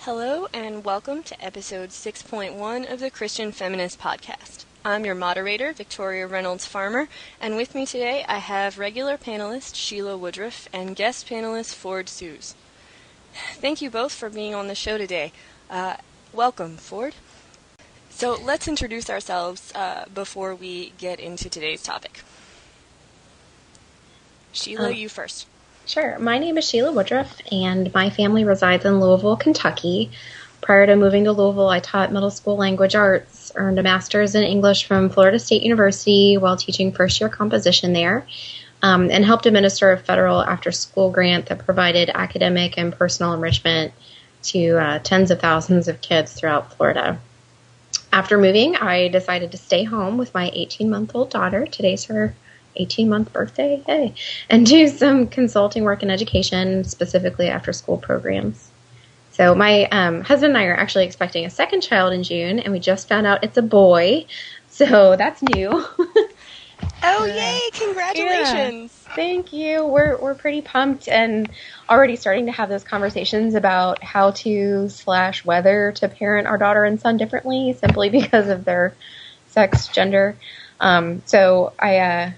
Hello, and welcome to episode 6.1 of the Christian Feminist Podcast. I'm your moderator, Victoria Reynolds Farmer, and with me today I have regular panelist Shelah Woodruff and guest panelist Ford Seeuws. Thank you both for being on the show today. Uh, welcome, Ford. So let's introduce ourselves uh, before we get into today's topic. Shelah, Um, you first. Sure. My name is Shelah Woodruff, and my family resides in Louisville, Kentucky. Prior to moving to Louisville, I taught middle school language arts, earned a master's in English from Florida State University while teaching first year composition there, um, and helped administer a federal after school grant that provided academic and personal enrichment to uh, tens of thousands of kids throughout Florida. After moving, I decided to stay home with my 18 month old daughter. Today's her 18 month birthday, hey, and do some consulting work in education, specifically after school programs. So, my um, husband and I are actually expecting a second child in June, and we just found out it's a boy. So, that's new. Oh, Yeah. yay! Congratulations! Thank you. We're we're pretty pumped and already starting to have those conversations about how to slash whether to parent our daughter and son differently, simply because of their sex, gender. Um, so I uh,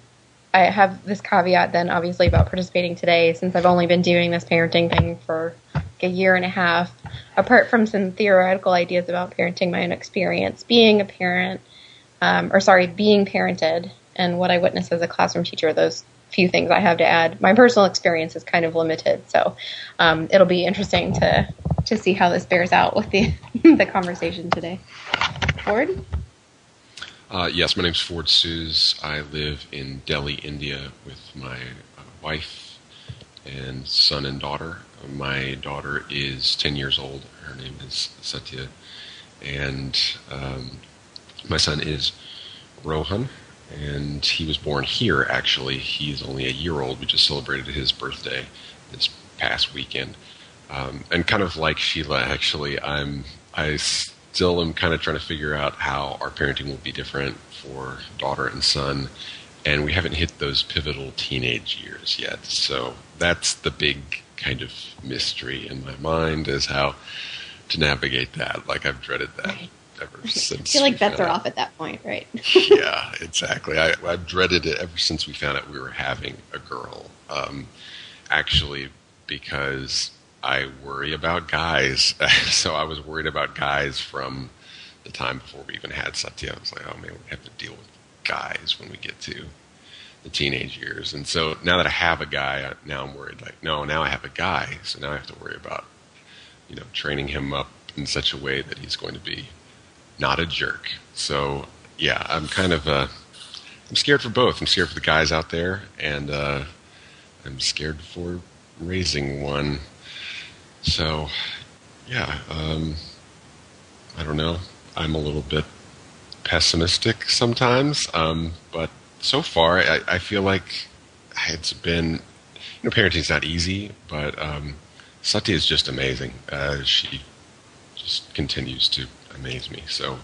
I have this caveat then, obviously, about participating today, since I've only been doing this parenting thing for like a year and a half. Apart from some theoretical ideas about parenting, my own experience being a parent, um, or sorry, being parented, and what I witnessed as a classroom teacher, those few things I have to add. My personal experience is kind of limited, so um, it'll be interesting to to see how this bears out with the the conversation today. Ford. Uh, yes, my name's Ford Seeuws. I live in Delhi, India, with my uh, wife and son and daughter. My daughter is 10 years old. Her name is Satya. And um, my son is Rohan, and he was born here, actually. He's only a year old. We just celebrated his birthday this past weekend. Um, and kind of like Shelah, actually, I'm I still am kind of trying to figure out how our parenting will be different for daughter and son, and we haven't hit those pivotal teenage years yet. So that's the big kind of mystery in my mind is how to navigate that. Like I've dreaded that Right. ever since. I feel like bets are out- off at that point, right? yeah, exactly. I, I've dreaded it ever since we found out we were having a girl. Um, actually, because I worry about guys. so I was worried about guys from the time before we even had Satya. I was like, oh man, we have to deal with guys when we get to the teenage years. And so now that I have a guy, now I'm worried. Like, no, now I have a guy, so now I have to worry about, you know, training him up in such a way that he's going to be not a jerk. So yeah, I'm kind of uh, I'm scared for both. I'm scared for the guys out there, and uh, I'm scared for raising one. So yeah, um, I don't know. I'm a little bit pessimistic sometimes, um, but so far I, I feel like it's been. You know, parenting's not easy, but um, Satya is just amazing. Uh, she just continues to amaze me. So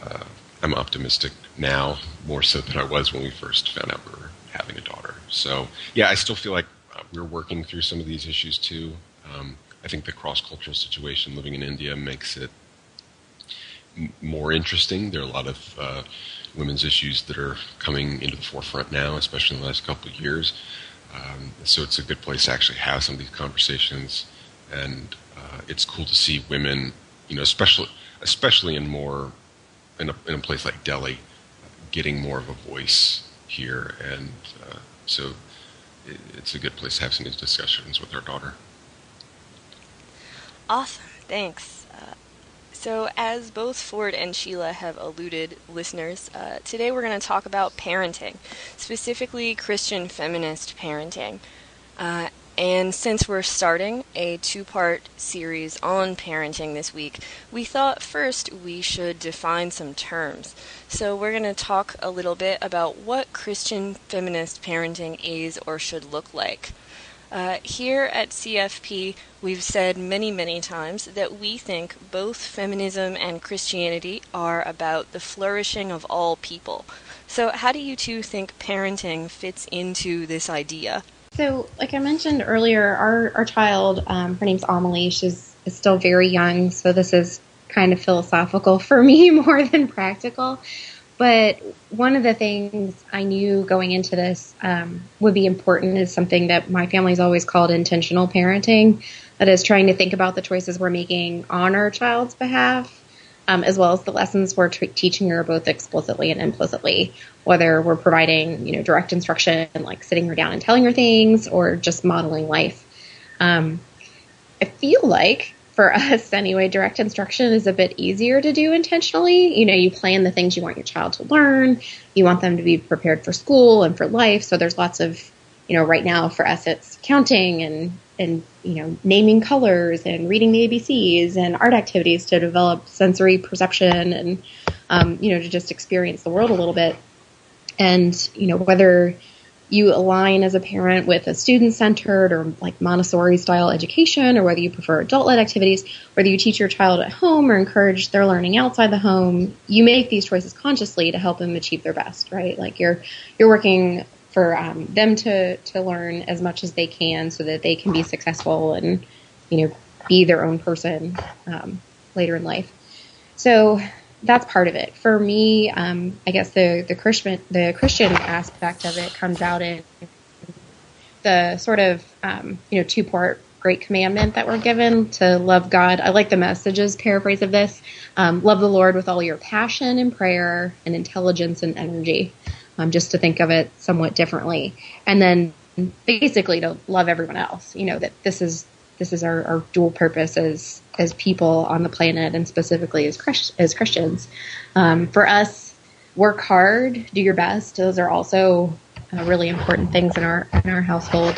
uh, I'm optimistic now more so than I was when we first found out we were having a daughter. So yeah, I still feel like we're working through some of these issues too. Um, I think the cross-cultural situation living in India makes it m- more interesting. There are a lot of uh, women's issues that are coming into the forefront now, especially in the last couple of years. Um, so it's a good place to actually have some of these conversations, and uh, it's cool to see women, you know, especially especially in more in a, in a place like Delhi, getting more of a voice here, and uh, so it, it's a good place to have some of these discussions with our daughter. Awesome, thanks. Uh, so, as both Ford and Shelah have alluded, listeners, uh, today we're going to talk about parenting, specifically Christian feminist parenting. Uh, and since we're starting a two part series on parenting this week, we thought first we should define some terms. So, we're going to talk a little bit about what Christian feminist parenting is or should look like. Uh, here at CFP, we've said many, many times that we think both feminism and Christianity are about the flourishing of all people. So, how do you two think parenting fits into this idea? So, like I mentioned earlier, our, our child, um, her name's Amelie. She's is still very young, so this is kind of philosophical for me more than practical. But one of the things I knew going into this um, would be important is something that my family's always called intentional parenting. That is trying to think about the choices we're making on our child's behalf, um, as well as the lessons we're t- teaching her both explicitly and implicitly. Whether we're providing, you know, direct instruction, and like sitting her down and telling her things, or just modeling life. Um, I feel like for us anyway, direct instruction is a bit easier to do intentionally. You know, you plan the things you want your child to learn. You want them to be prepared for school and for life. So there's lots of, you know, right now for us it's counting and and you know naming colors and reading the ABCs and art activities to develop sensory perception and um, you know to just experience the world a little bit. And you know whether you align as a parent with a student centered or like Montessori style education, or whether you prefer adult led activities, whether you teach your child at home or encourage their learning outside the home, you make these choices consciously to help them achieve their best, right? Like you're you're working for um, them to to learn as much as they can so that they can be successful and you know be their own person um, later in life. So that's part of it. For me, um, I guess the the Christian the Christian aspect of it comes out in the sort of um, you know two part great commandment that we're given to love God. I like the messages paraphrase of this: um, love the Lord with all your passion and prayer and intelligence and energy. Um, just to think of it somewhat differently, and then basically to love everyone else. You know that this is this is our, our dual purpose as as people on the planet and specifically as Christ, as Christians. Um, for us, work hard, do your best. Those are also uh, really important things in our in our household.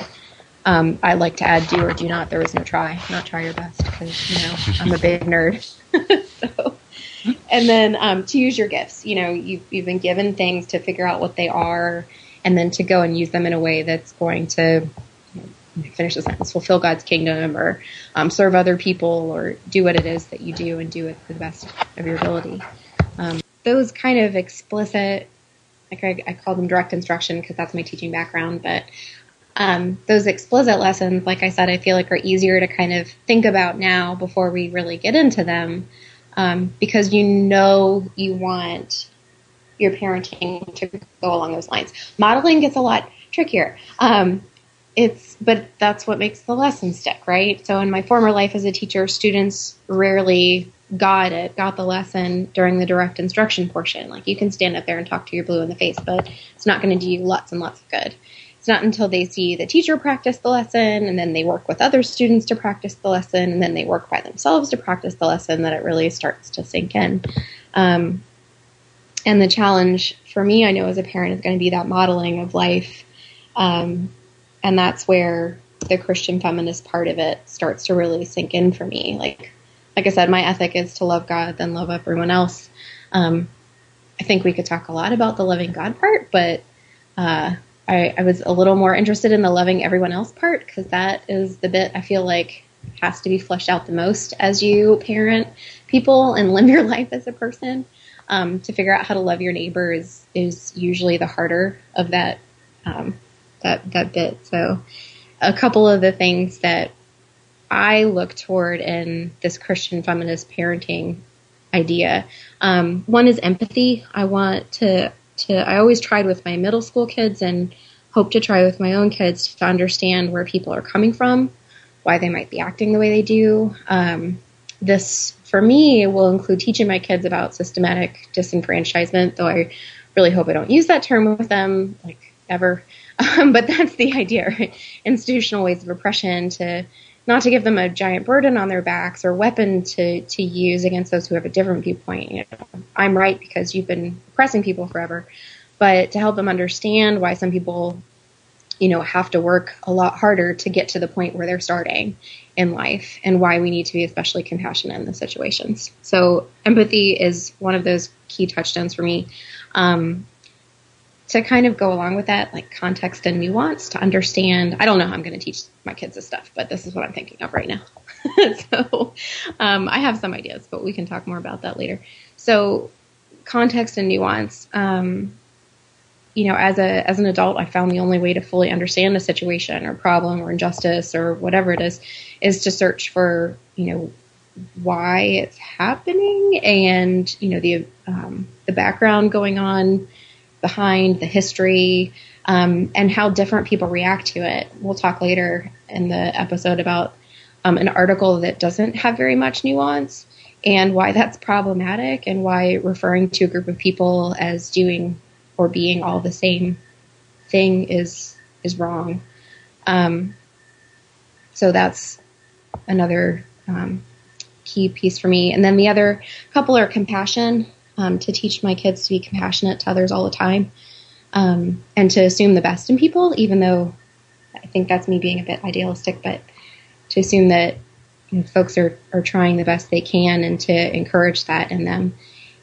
Um, I like to add do or do not. There is no try, not try your best because you know I'm a big nerd. so, and then um, to use your gifts. You know, you've, you've been given things to figure out what they are, and then to go and use them in a way that's going to finish the sentence, fulfill God's kingdom or um, serve other people or do what it is that you do and do it to the best of your ability. Um, those kind of explicit, like I, I call them direct instruction because that's my teaching background, but um, those explicit lessons, like I said, I feel like are easier to kind of think about now before we really get into them um, because you know you want your parenting to go along those lines. Modeling gets a lot trickier. Um, it's but that's what makes the lesson stick, right? So in my former life as a teacher, students rarely got it, got the lesson during the direct instruction portion. Like you can stand up there and talk to your blue in the face, but it's not going to do you lots and lots of good. It's not until they see the teacher practice the lesson and then they work with other students to practice the lesson and then they work by themselves to practice the lesson that it really starts to sink in. Um, and the challenge for me, I know as a parent, is going to be that modeling of life. Um, and that's where the Christian feminist part of it starts to really sink in for me. Like, like I said, my ethic is to love God, then love everyone else. Um, I think we could talk a lot about the loving God part, but uh, I, I, was a little more interested in the loving everyone else part because that is the bit I feel like has to be fleshed out the most as you parent people and live your life as a person. Um, to figure out how to love your neighbor is is usually the harder of that um, that that bit. So, a couple of the things that I look toward in this Christian feminist parenting idea. Um, one is empathy. I want to to. I always tried with my middle school kids and hope to try with my own kids to understand where people are coming from, why they might be acting the way they do. Um, this for me will include teaching my kids about systematic disenfranchisement, though I really hope I don't use that term with them like ever. Um, but that's the idea, right? Institutional ways of oppression to not to give them a giant burden on their backs or weapon to, to use against those who have a different viewpoint. You know, I'm right because you've been oppressing people forever, but to help them understand why some people, you know, have to work a lot harder to get to the point where they're starting in life and why we need to be especially compassionate in those situations. So empathy is one of those key touchstones for me. Um, to kind of go along with that, like context and nuance to understand. I don't know how I'm going to teach my kids this stuff, but this is what I'm thinking of right now. so um, I have some ideas, but we can talk more about that later. So context and nuance. Um, you know, as a as an adult, I found the only way to fully understand a situation or problem or injustice or whatever it is, is to search for you know why it's happening and you know the um, the background going on behind the history um, and how different people react to it. We'll talk later in the episode about um, an article that doesn't have very much nuance and why that's problematic and why referring to a group of people as doing or being all the same thing is is wrong. Um, so that's another um, key piece for me. And then the other couple are compassion um, to teach my kids to be compassionate to others all the time um, and to assume the best in people, even though I think that's me being a bit idealistic, but to assume that you know, folks are, are trying the best they can and to encourage that in them.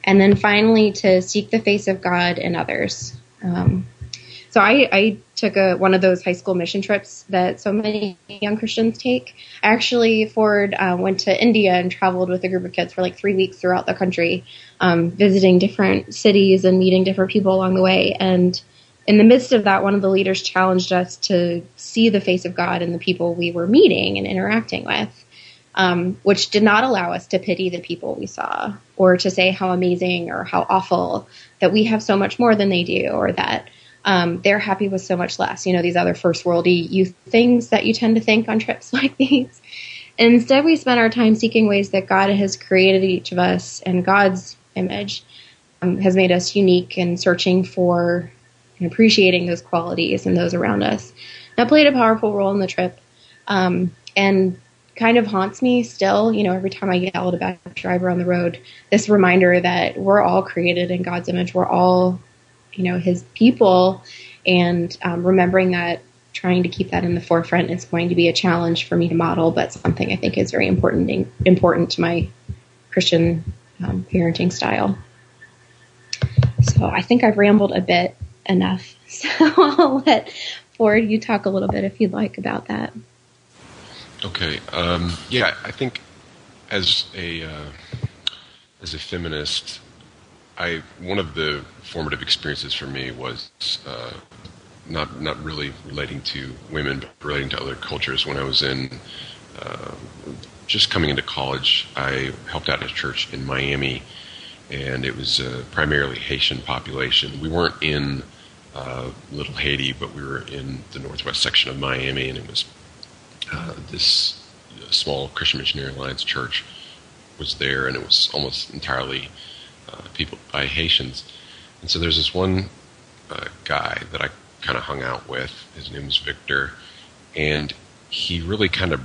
And then finally, to seek the face of God in others. Um, so I, I took a, one of those high school mission trips that so many young Christians take. I actually, Ford, uh, went to India and traveled with a group of kids for like three weeks throughout the country, um, visiting different cities and meeting different people along the way. And in the midst of that, one of the leaders challenged us to see the face of God in the people we were meeting and interacting with. Um, which did not allow us to pity the people we saw or to say how amazing or how awful that we have so much more than they do or that um, they're happy with so much less. You know, these other first worldy youth things that you tend to think on trips like these. And instead, we spend our time seeking ways that God has created each of us and God's image um, has made us unique and searching for and appreciating those qualities and those around us. That played a powerful role in the trip um, and kind of haunts me still. You know, every time I yell at a bad driver on the road, this reminder that we're all created in God's image. We're all you know his people, and um, remembering that trying to keep that in the forefront is going to be a challenge for me to model, but something I think is very important important to my Christian um, parenting style. So I think I've rambled a bit enough. So I'll let Ford you talk a little bit if you'd like about that. Okay. Um, yeah, I think as a uh, as a feminist, I one of the formative experiences for me was uh, not not really relating to women, but relating to other cultures. When I was in uh, just coming into college, I helped out at a church in Miami, and it was uh, primarily Haitian population. We weren't in uh, Little Haiti, but we were in the northwest section of Miami, and it was uh, this small Christian Missionary Alliance church was there, and it was almost entirely uh, people by Haitians. And so there's this one uh, guy that I kind of hung out with. His name was Victor, and he really kind of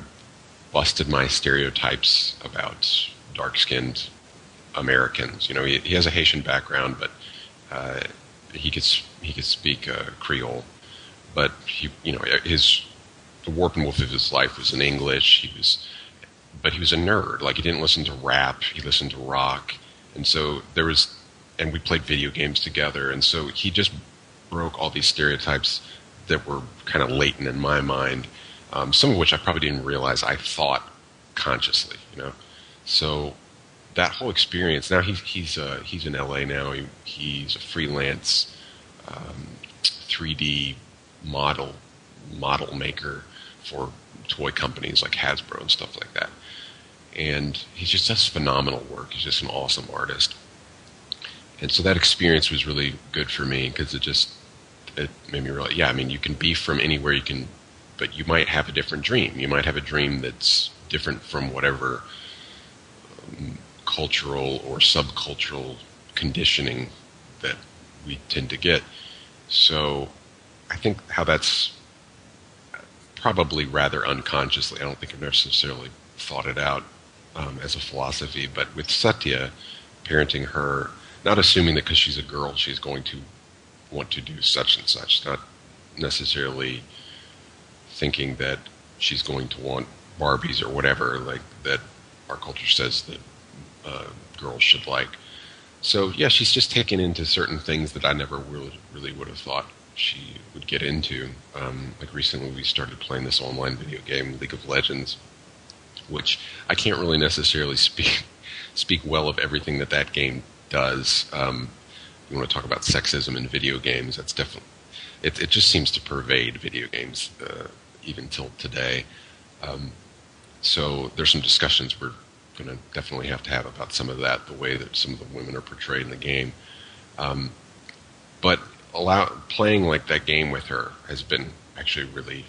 busted my stereotypes about dark-skinned Americans. You know, he, he has a Haitian background, but uh, he could he could speak uh, Creole. But he, you know, his the warp and woof of his life was in English. He was, but he was a nerd. Like he didn't listen to rap. He listened to rock. And so there was, and we played video games together. And so he just broke all these stereotypes that were kind of latent in my mind, um, some of which I probably didn't realize I thought consciously, you know. So that whole experience. Now he's he's uh, he's in LA now. He, he's a freelance um, 3D model model maker for toy companies like Hasbro and stuff like that and he just does phenomenal work. He's just an awesome artist. And so that experience was really good for me because it just it made me realize, yeah, I mean, you can be from anywhere you can, but you might have a different dream. You might have a dream that's different from whatever um, cultural or subcultural conditioning that we tend to get. So I think how that's probably rather unconsciously. I don't think I've necessarily thought it out um, as a philosophy. But with Satya, parenting her, not assuming that because she's a girl she's going to want to do such and such, not necessarily thinking that she's going to want Barbies or whatever like that our culture says that uh, girls should like. So yeah, she's just taken into certain things that I never really, really would have thought she would get into. Um, like recently, we started playing this online video game, League of Legends, which I can't really necessarily speak speak well of everything that that game does. Um, you want to talk about sexism in video games, that's definitely it. It just seems to pervade video games uh, even till today. Um, so there's some discussions we're going to definitely have to have about some of that, the way that some of the women are portrayed in the game. Um, but allow playing like that game with her has been actually really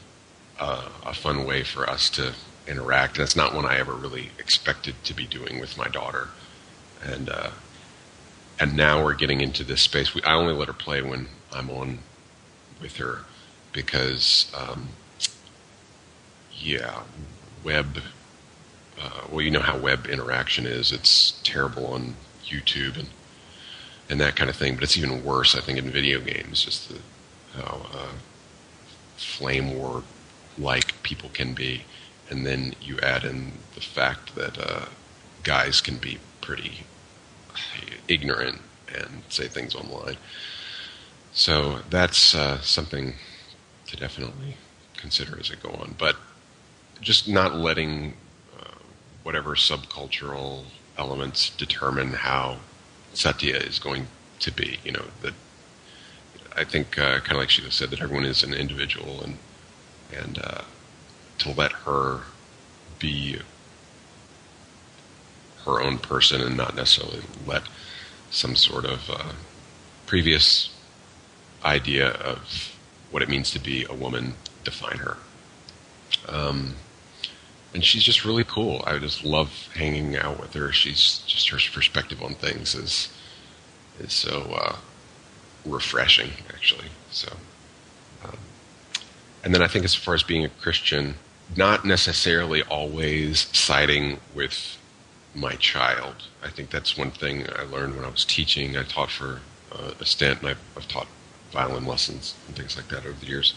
uh, a fun way for us to interact. And it's not one I ever really expected to be doing with my daughter. And uh, and now we're getting into this space. We, I only let her play when I'm on with her because, um, yeah, web. Uh, well, you know how web interaction is. It's terrible on YouTube and and that kind of thing. But it's even worse, I think, in video games. Just the, how uh, flame war like people can be, and then you add in the fact that uh, guys can be pretty ignorant and say things online. So that's uh, something to definitely consider as it go on. But just not letting uh, whatever subcultural elements determine how Satya is going to be. You know that I think uh, kind of like Shelah said that everyone is an individual and and uh, to let her be her own person and not necessarily let some sort of uh, previous idea of what it means to be a woman define her. Um, and she's just really cool. I just love hanging out with her. She's just her perspective on things is is so uh, refreshing, actually. So, um, and then I think as far as being a Christian, not necessarily always siding with my child. I think that's one thing I learned when I was teaching. I taught for uh, a stint, and I've, I've, taught violin lessons and things like that over the years.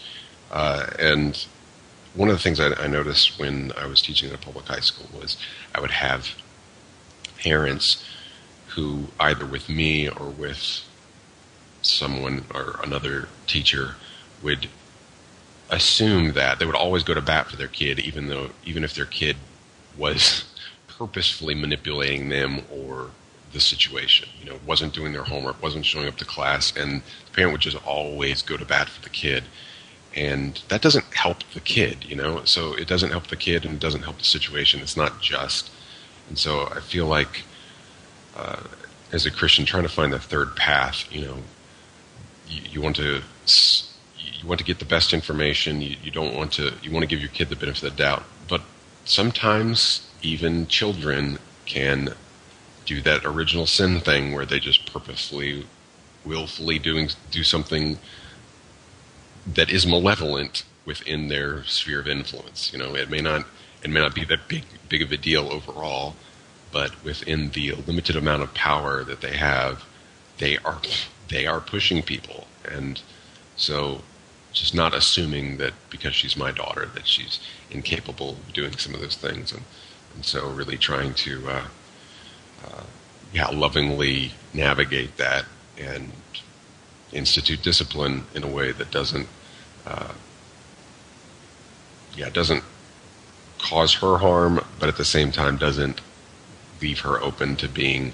Uh, and one of the things I, I, noticed when I was teaching at a public high school was I would have parents who, either with me or with someone or another teacher, would assume that they would always go to bat for their kid, even though even if their kid was purposefully manipulating them or the situation. You know, wasn't doing their homework, wasn't showing up to class, and the parent would just always go to bat for the kid. And that doesn't help the kid, you know. So it doesn't help the kid, and it doesn't help the situation. It's not just. And so I feel like, uh, as a Christian, trying to find the third path, you know, you, you want to you want to get the best information. You, you don't want to you want to give your kid the benefit of the doubt, but sometimes even children can do that original sin thing where they just purposely, willfully doing do something that is malevolent within their sphere of influence. You know, it may not it may not be that big big of a deal overall, but within the limited amount of power that they have, they are they are pushing people, and so just not assuming that because she's my daughter that she's incapable of doing some of those things and and so really trying to uh, uh, yeah lovingly navigate that and institute discipline in a way that doesn't uh, yeah doesn't cause her harm but at the same time doesn't leave her open to being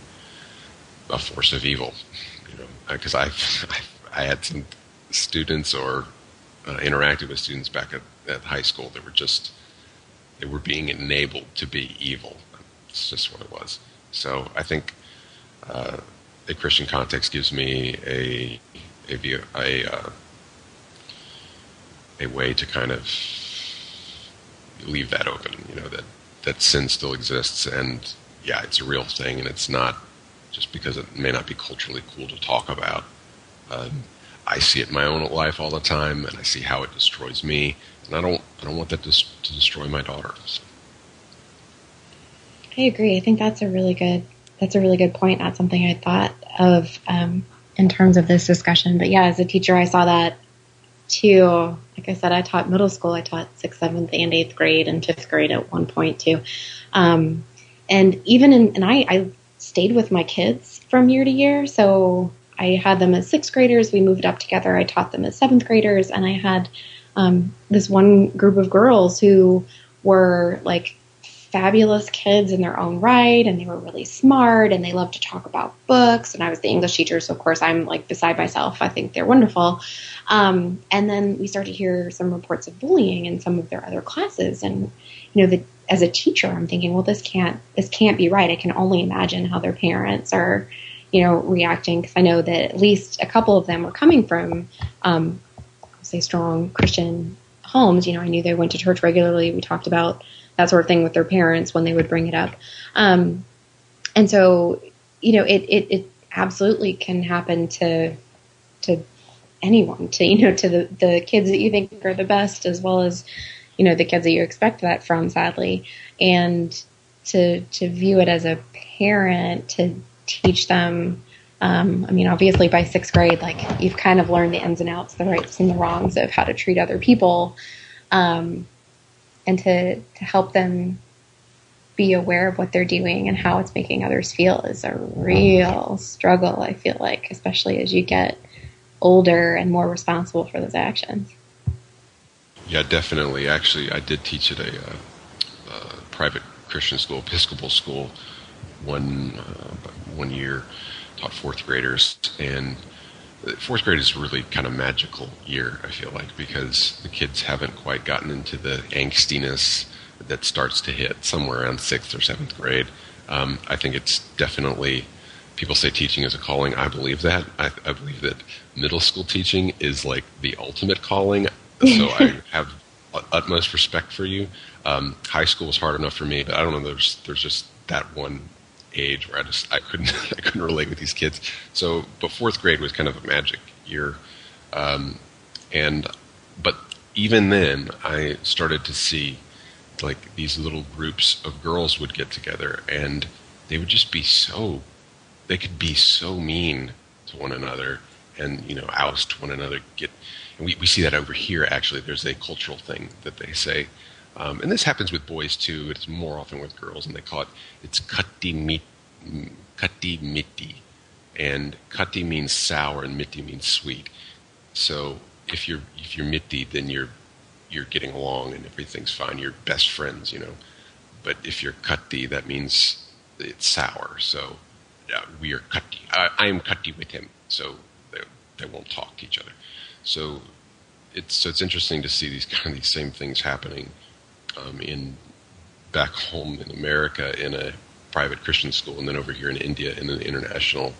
a force of evil you know because I I had some students or uh, interacted with students back at, at high school that were just they were being enabled to be evil. It's just what it was. So I think uh, a Christian context gives me a a view, a uh, a way to kind of leave that open. You know that that sin still exists, and yeah, it's a real thing, and it's not just because it may not be culturally cool to talk about. Um, I see it in my own life all the time, and I see how it destroys me, and I don't I don't want that to, to destroy my daughter. So. I agree. I think that's a really good that's a really good point. Not something I thought of um, in terms of this discussion, but yeah, as a teacher, I saw that too. Like I said, I taught middle school. I taught sixth, seventh, and eighth grade, and fifth grade at one point too. Um, and even in and I, I stayed with my kids from year to year, so I had them as sixth graders. We moved up together. I taught them as seventh graders, and I had um, this one group of girls who were like fabulous kids in their own right and they were really smart and they loved to talk about books and i was the english teacher so of course i'm like beside myself. I think they're wonderful. Um, and then we started to hear some reports of bullying in some of their other classes and you know the, as a teacher i'm thinking well this can't this can't be right. I can only imagine how their parents are you know reacting because i know that at least a couple of them were coming from um, say strong christian homes. You know i knew they went to church regularly. We talked about that sort of thing with their parents when they would bring it up. Um, and so, you know, it, it, it absolutely can happen to, to anyone, to, you know, to the, the kids that you think are the best as well as, you know, the kids that you expect that from, sadly. And to, to view it as a parent, to teach them, um, I mean, obviously by sixth grade, like you've kind of learned the ins and outs, the rights and the wrongs of how to treat other people. Um, and to, to help them be aware of what they're doing and how it's making others feel is a real struggle, I feel like, especially as you get older and more responsible for those actions. Yeah, definitely. Actually, I did teach at a uh, uh, private Christian school, Episcopal school, one uh, one year, taught fourth graders, and fourth grade is really kind of magical year. I feel like because the kids haven't quite gotten into the angstiness that starts to hit somewhere around sixth or seventh grade. Um, I think it's definitely people say teaching is a calling. I believe that. I, I believe that middle school teaching is like the ultimate calling. So I have utmost respect for you. Um, high school was hard enough for me, but I don't know. There's there's just that one age where I just I couldn't I couldn't relate with these kids. So, but fourth grade was kind of a magic year, um, and but even then I started to see like these little groups of girls would get together and they would just be so they could be so mean to one another and you know oust one another get and we, we see that over here actually there's a cultural thing that they say um, and this happens with boys too. It's more often with girls, and they call it it's kati mit, kati miti, and kati means sour and miti means sweet. So if you're if you're miti, then you're you're getting along and everything's fine. You're best friends, you know. But if you're kati, that means it's sour. So uh, we are kati. I, I am kati with him, so they, they won't talk to each other. So it's so it's interesting to see these kind of these same things happening um, in back home in America in a private Christian school, and then over here in India in an international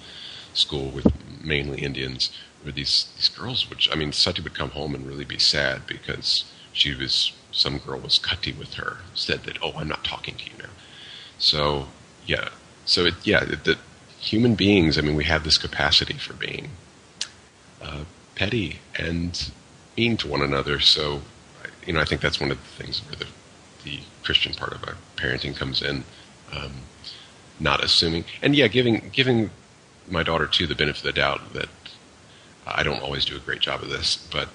school with mainly Indians. Where these these girls, which I mean, Satya would come home and really be sad because she was some girl was kati with her, said that oh, I'm not talking to you now. So yeah, so it, yeah, that human beings. I mean, we have this capacity for being uh, petty and mean to one another. So you know, I think that's one of the things where the the Christian part of our parenting comes in. Um, not assuming, and yeah, giving giving my daughter too the benefit of the doubt that I don't always do a great job of this, but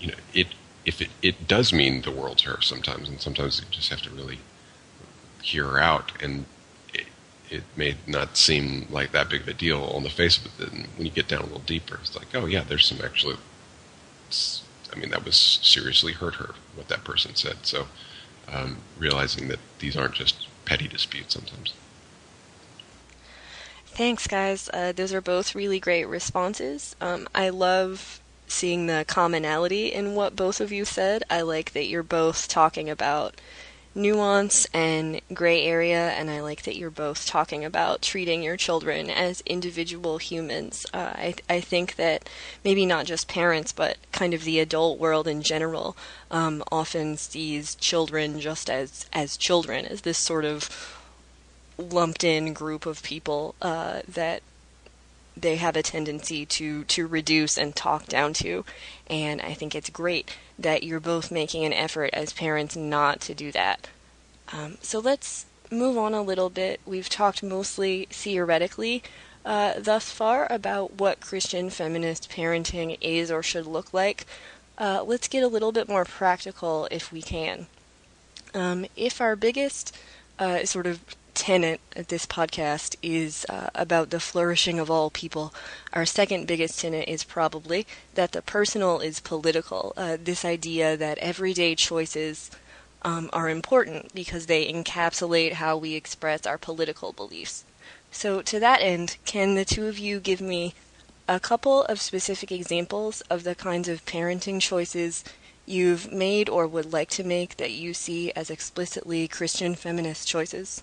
you know, it if it it does mean the world to her sometimes, and sometimes you just have to really hear her out, and it, may not seem like that big of a deal on the face of it. And when you get down a little deeper, it's like, oh yeah, there's some actually. I mean, that was seriously hurt her what that person said. So um, realizing that these aren't just petty disputes sometimes. Thanks, guys. Uh, those are both really great responses. Um, I love seeing the commonality in what both of you said. I like that you're both talking about nuance and gray area, and I like that you're both talking about treating your children as individual humans. Uh, I, I think that maybe not just parents, but kind of the adult world in general um, often sees children just as, as children, as this sort of lumped in group of people uh, that they have a tendency to to reduce and talk down to and I think it's great that you're both making an effort as parents not to do that. Um, so let's move on a little bit. We've talked mostly theoretically uh, thus far about what Christian feminist parenting is or should look like. Uh, let's get a little bit more practical if we can. Um, if our biggest uh, sort of tenet of this podcast is uh, about the flourishing of all people. Our second biggest tenet is probably that the personal is political. Uh, this idea that everyday choices um, are important because they encapsulate how we express our political beliefs. So, to that end, can the two of you give me a couple of specific examples of the kinds of parenting choices you've made or would like to make that you see as explicitly Christian feminist choices?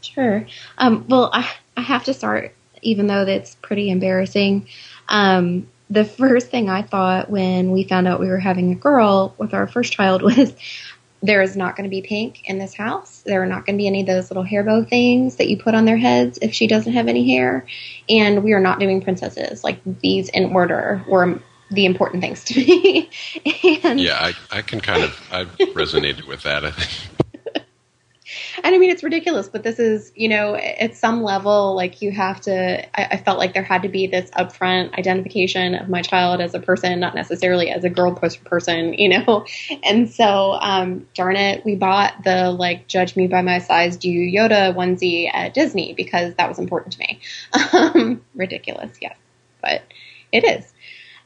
Sure. Um, well, I, I have to start, even though that's pretty embarrassing. Um, the first thing I thought when we found out we were having a girl with our first child was there is not going to be pink in this house. There are not going to be any of those little hair bow things that you put on their heads if she doesn't have any hair. And we are not doing princesses. Like these in order were the important things to me. and, yeah, I, I can kind of, I've resonated with that. I think and I mean, it's ridiculous, but this is, you know, at some level, like you have to, I, I, felt like there had to be this upfront identification of my child as a person, not necessarily as a girl person, you know? And so, um, darn it, we bought the like, judge me by my size, do you Yoda onesie at Disney because that was important to me. Um, ridiculous, yes, but it is.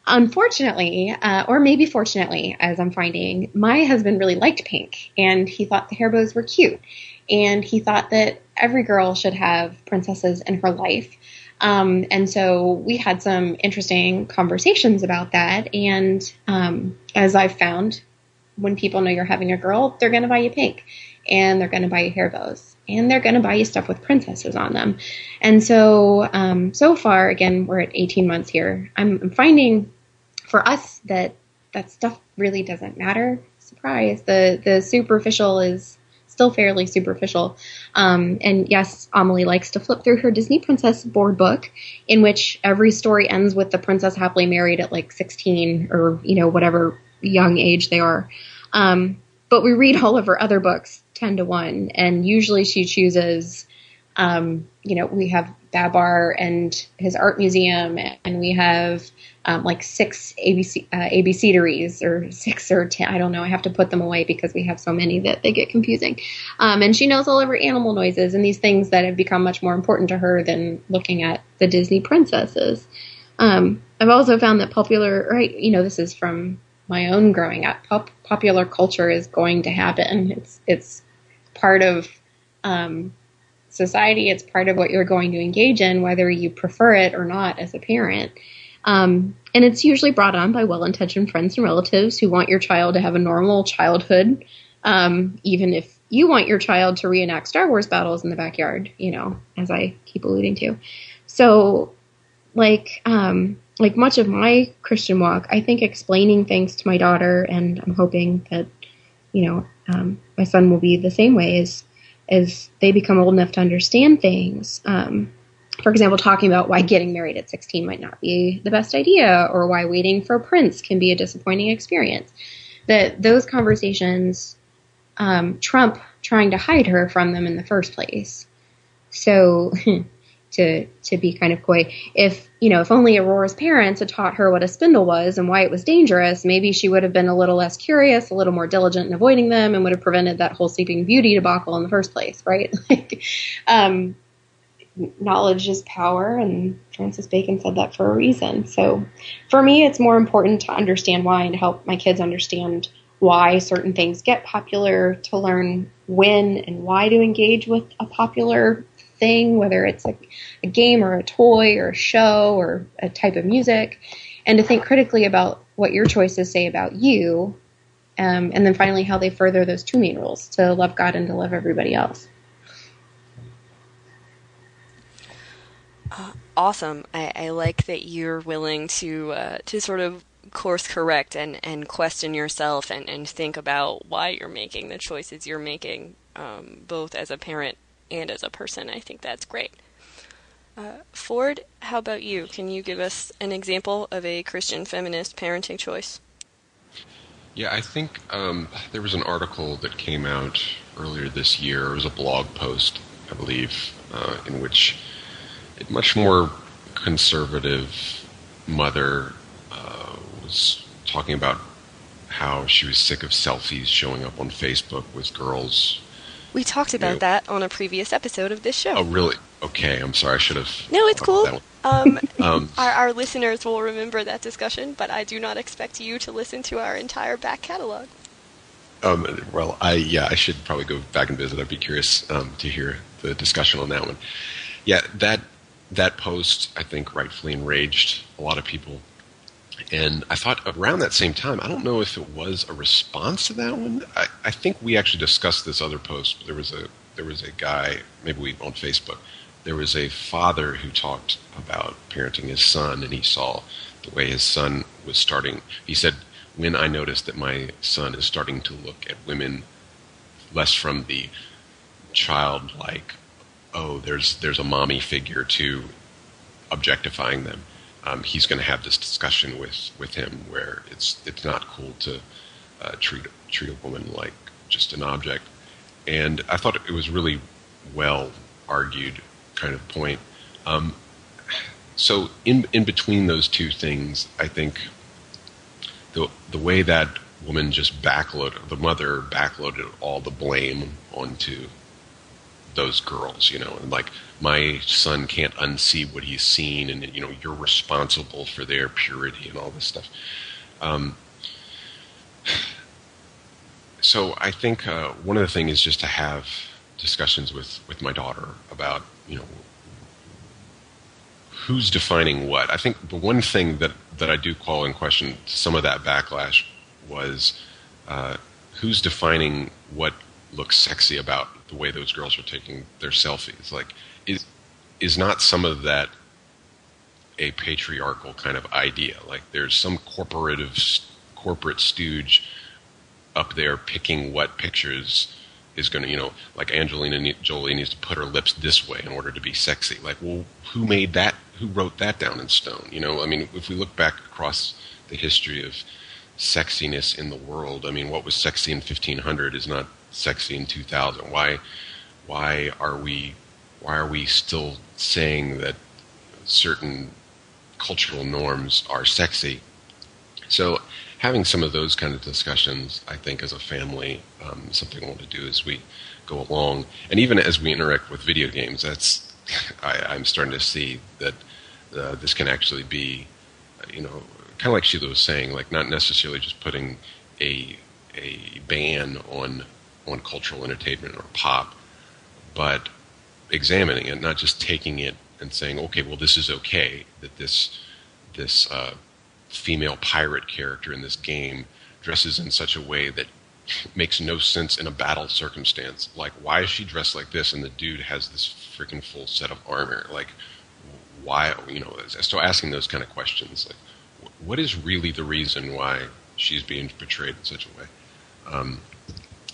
Unfortunately, uh, or maybe fortunately, as I'm finding, my husband really liked pink and he thought the hair bows were cute and he thought that every girl should have princesses in her life. Um, and so we had some interesting conversations about that. And um, as I've found, when people know you're having a girl, they're going to buy you pink and they're going to buy you hair bows and they're going to buy you stuff with princesses on them. And so, um, so far, again, we're at 18 months here. I'm, I'm finding for us that that stuff really doesn't matter. Surprise. The, the superficial is still fairly superficial. Um, and yes, Amelie likes to flip through her Disney Princess board book, in which every story ends with the princess happily married at like 16 or you know whatever young age they are. Um, but we read all of her other books 10 to 1, and usually she chooses. Um, you know, we have Babar and his art museum, and we have um, like six ABC uh, or six or ten. I don't know. I have to put them away because we have so many that they get confusing. Um, and she knows all of her animal noises and these things that have become much more important to her than looking at the Disney princesses. Um, I've also found that popular, right? You know, this is from my own growing up. Pop, popular culture is going to happen. It's it's part of um, society. It's part of what you're going to engage in, whether you prefer it or not as a parent. Um, and it's usually brought on by well intentioned friends and relatives who want your child to have a normal childhood, um, even if you want your child to reenact Star Wars battles in the backyard, you know, as I keep alluding to. So, like, um, like much of my Christian walk, I think explaining things to my daughter, and I'm hoping that, you know, um, my son will be the same way as as they become old enough to understand things. Um, for example, talking about why getting married at 16 might not be the best idea or why waiting for a prince can be a disappointing experience. That those conversations um, trump trying to hide her from them in the first place. So, to to be kind of coy, if you know, if only Aurora's parents had taught her what a spindle was and why it was dangerous, maybe she would have been a little less curious, a little more diligent in avoiding them, and would have prevented that whole Sleeping Beauty debacle in the first place, right? like, um, knowledge is power, and Francis Bacon said that for a reason. So for me, it's more important to understand why and help my kids understand why certain things get popular, to learn when and why to engage with a popular thing, whether it's a, a game or a toy or a show or a type of music, and to think critically about what your choices say about you. Um, and then finally, how they further those two main rules to love God and to love everybody else. Uh, awesome. I, I, like that you're willing to uh, to sort of course correct and, and question yourself and, and think about why you're making the choices you're making, um, both as a parent and as a person. I think that's great. Uh, Ford, how about you? Can you give us an example of a Christian feminist parenting choice? Yeah, I think um, there was an article that came out earlier this year. It was a blog post, I believe, uh, in which a much more conservative mother uh, was talking about how she was sick of selfies showing up on Facebook with girls. We talked about that on a previous episode of this show. Oh, really? Okay, I'm sorry. I should have. No, it's cool. Um, um, our, our listeners will remember that discussion, but I do not expect you to listen to our entire back catalog. Um, well, I yeah, I should probably go back and visit. I'd be curious um, to hear the discussion on that one. Yeah, that that post I think rightfully enraged a lot of people, and I thought around that same time, I don't know if it was a response to that one. I, I think we actually discussed this other post. There was a there was a guy, maybe we on Facebook. There was a father who talked about parenting his son, and he saw the way his son was starting. He said when I notice that my son is starting to look at women less from the childlike, oh, there's there's a mommy figure to objectifying them. Um, he's going to have this discussion with, with him where it's it's not cool to uh, treat treat a woman like just an object. And I thought it was really well argued kind of point. Um, so in in between those two things, I think the the way that woman just backloaded the mother backloaded all the blame onto those girls, you know, and like my son can't unsee what he's seen, and you know you're responsible for their purity and all this stuff. Um, so I think uh, one of the things is just to have discussions with with my daughter about you know who's defining what. I think the one thing that that I do call in question some of that backlash was uh, who's defining what looks sexy about the way those girls are taking their selfies. Like, is is not some of that a patriarchal kind of idea? Like, there's some corporative corporate stooge up there picking what pictures is going to, you know, like Angelina Jolie needs to put her lips this way in order to be sexy. Like, well, who made that? Who wrote that down in stone? You know, I mean, if we look back across the history of sexiness in the world, I mean, what was sexy in 1500 is not sexy in 2000. Why, why are we, why are we still saying that certain cultural norms are sexy? So having some of those kind of discussions, I think, as a family, um, something I want to do as we go along, and even as we interact with video games. That's I, am starting to see that uh, this can actually be, you know, kind of like Shelah was saying, like not necessarily just putting a a ban on on cultural entertainment or pop, but examining it, not just taking it and saying, okay, well, this is okay that this this uh, female pirate character in this game dresses in such a way that makes no sense in a battle circumstance. Like, why is she dressed like this and the dude has this freaking full set of armor? Like, why, you know, so asking those kind of questions. Like, what is really the reason why she's being portrayed in such a way? Um,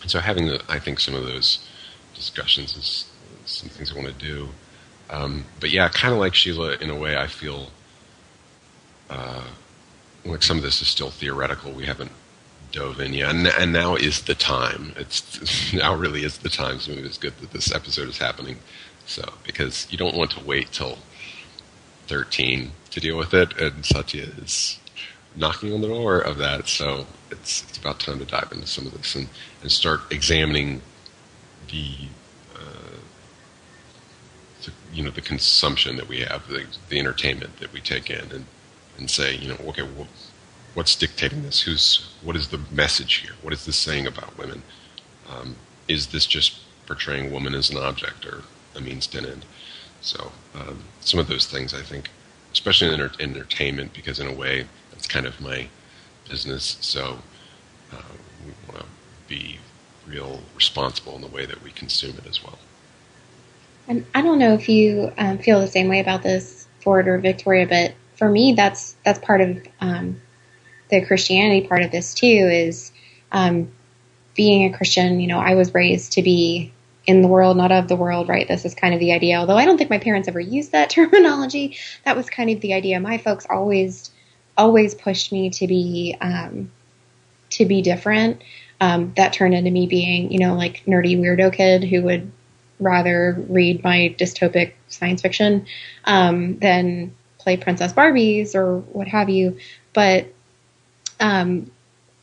and so having, the, I think, some of those discussions is some things I want to do. Um, but yeah, kind of like Shelah, in a way, I feel uh, like some of this is still theoretical. We haven't dove in yet, and, and now is the time. It's now really is the time. So it's good that this episode is happening. So because you don't want to wait till thirteen to deal with it, and Satya is knocking on the door of that. So it's it's about time to dive into some of this and, and start examining the uh, you know the consumption that we have, the, the entertainment that we take in, and and say, you know, okay, well, what's dictating this? Who's what is the message here? What is this saying about women? Um, is this just portraying woman as an object or a means to an end? So um, some of those things, I think, especially in enter- entertainment, because in a way that's kind of my business. So uh, we want to be real responsible in the way that we consume it as well. And I don't know if you um, feel the same way about this, Ford or Victoria, but for me, that's that's part of um, the Christianity part of this too. Is um, being a Christian. You know, I was raised to be in the world, not of the world, right? This is kind of the idea. Although I don't think my parents ever used that terminology, that was kind of the idea. My folks always always pushed me to be um, to be different. Um, that turned into me being, you know, like nerdy weirdo kid who would rather read my dystopic science fiction um, than play Princess Barbies or what have you. But um,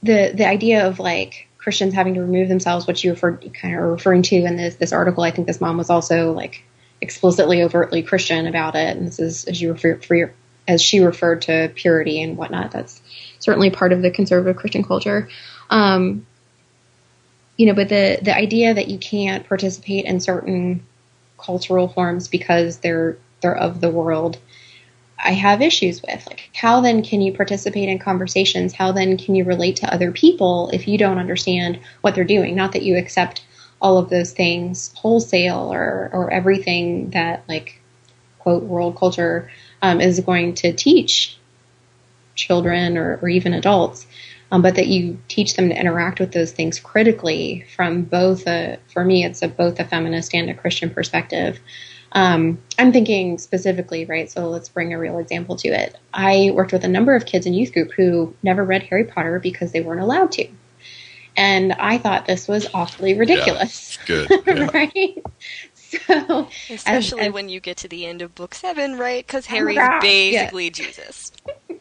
the the idea of like Christians having to remove themselves, which you referred kind of referring to in this this article, I think this mom was also like explicitly overtly Christian about it, and this is as you refer for your, as she referred to purity and whatnot. That's certainly part of the conservative Christian culture. Um, you know, but the the idea that you can't participate in certain cultural forms because they're they're of the world, I have issues with. Like, how then can you participate in conversations? How then can you relate to other people if you don't understand what they're doing? Not that you accept all of those things wholesale or or everything that like quote world culture um, is going to teach children or, or even adults um, but that you teach them to interact with those things critically from both a, for me, it's a, both a feminist and a Christian perspective. Um, I'm thinking specifically, right? So let's bring a real example to it. I worked with a number of kids in youth group who never read Harry Potter because they weren't allowed to. And I thought this was awfully ridiculous. Yeah, good. Yeah. right? So, especially as, as, when you get to the end of book seven, right? Because Harry's basically yeah. Jesus.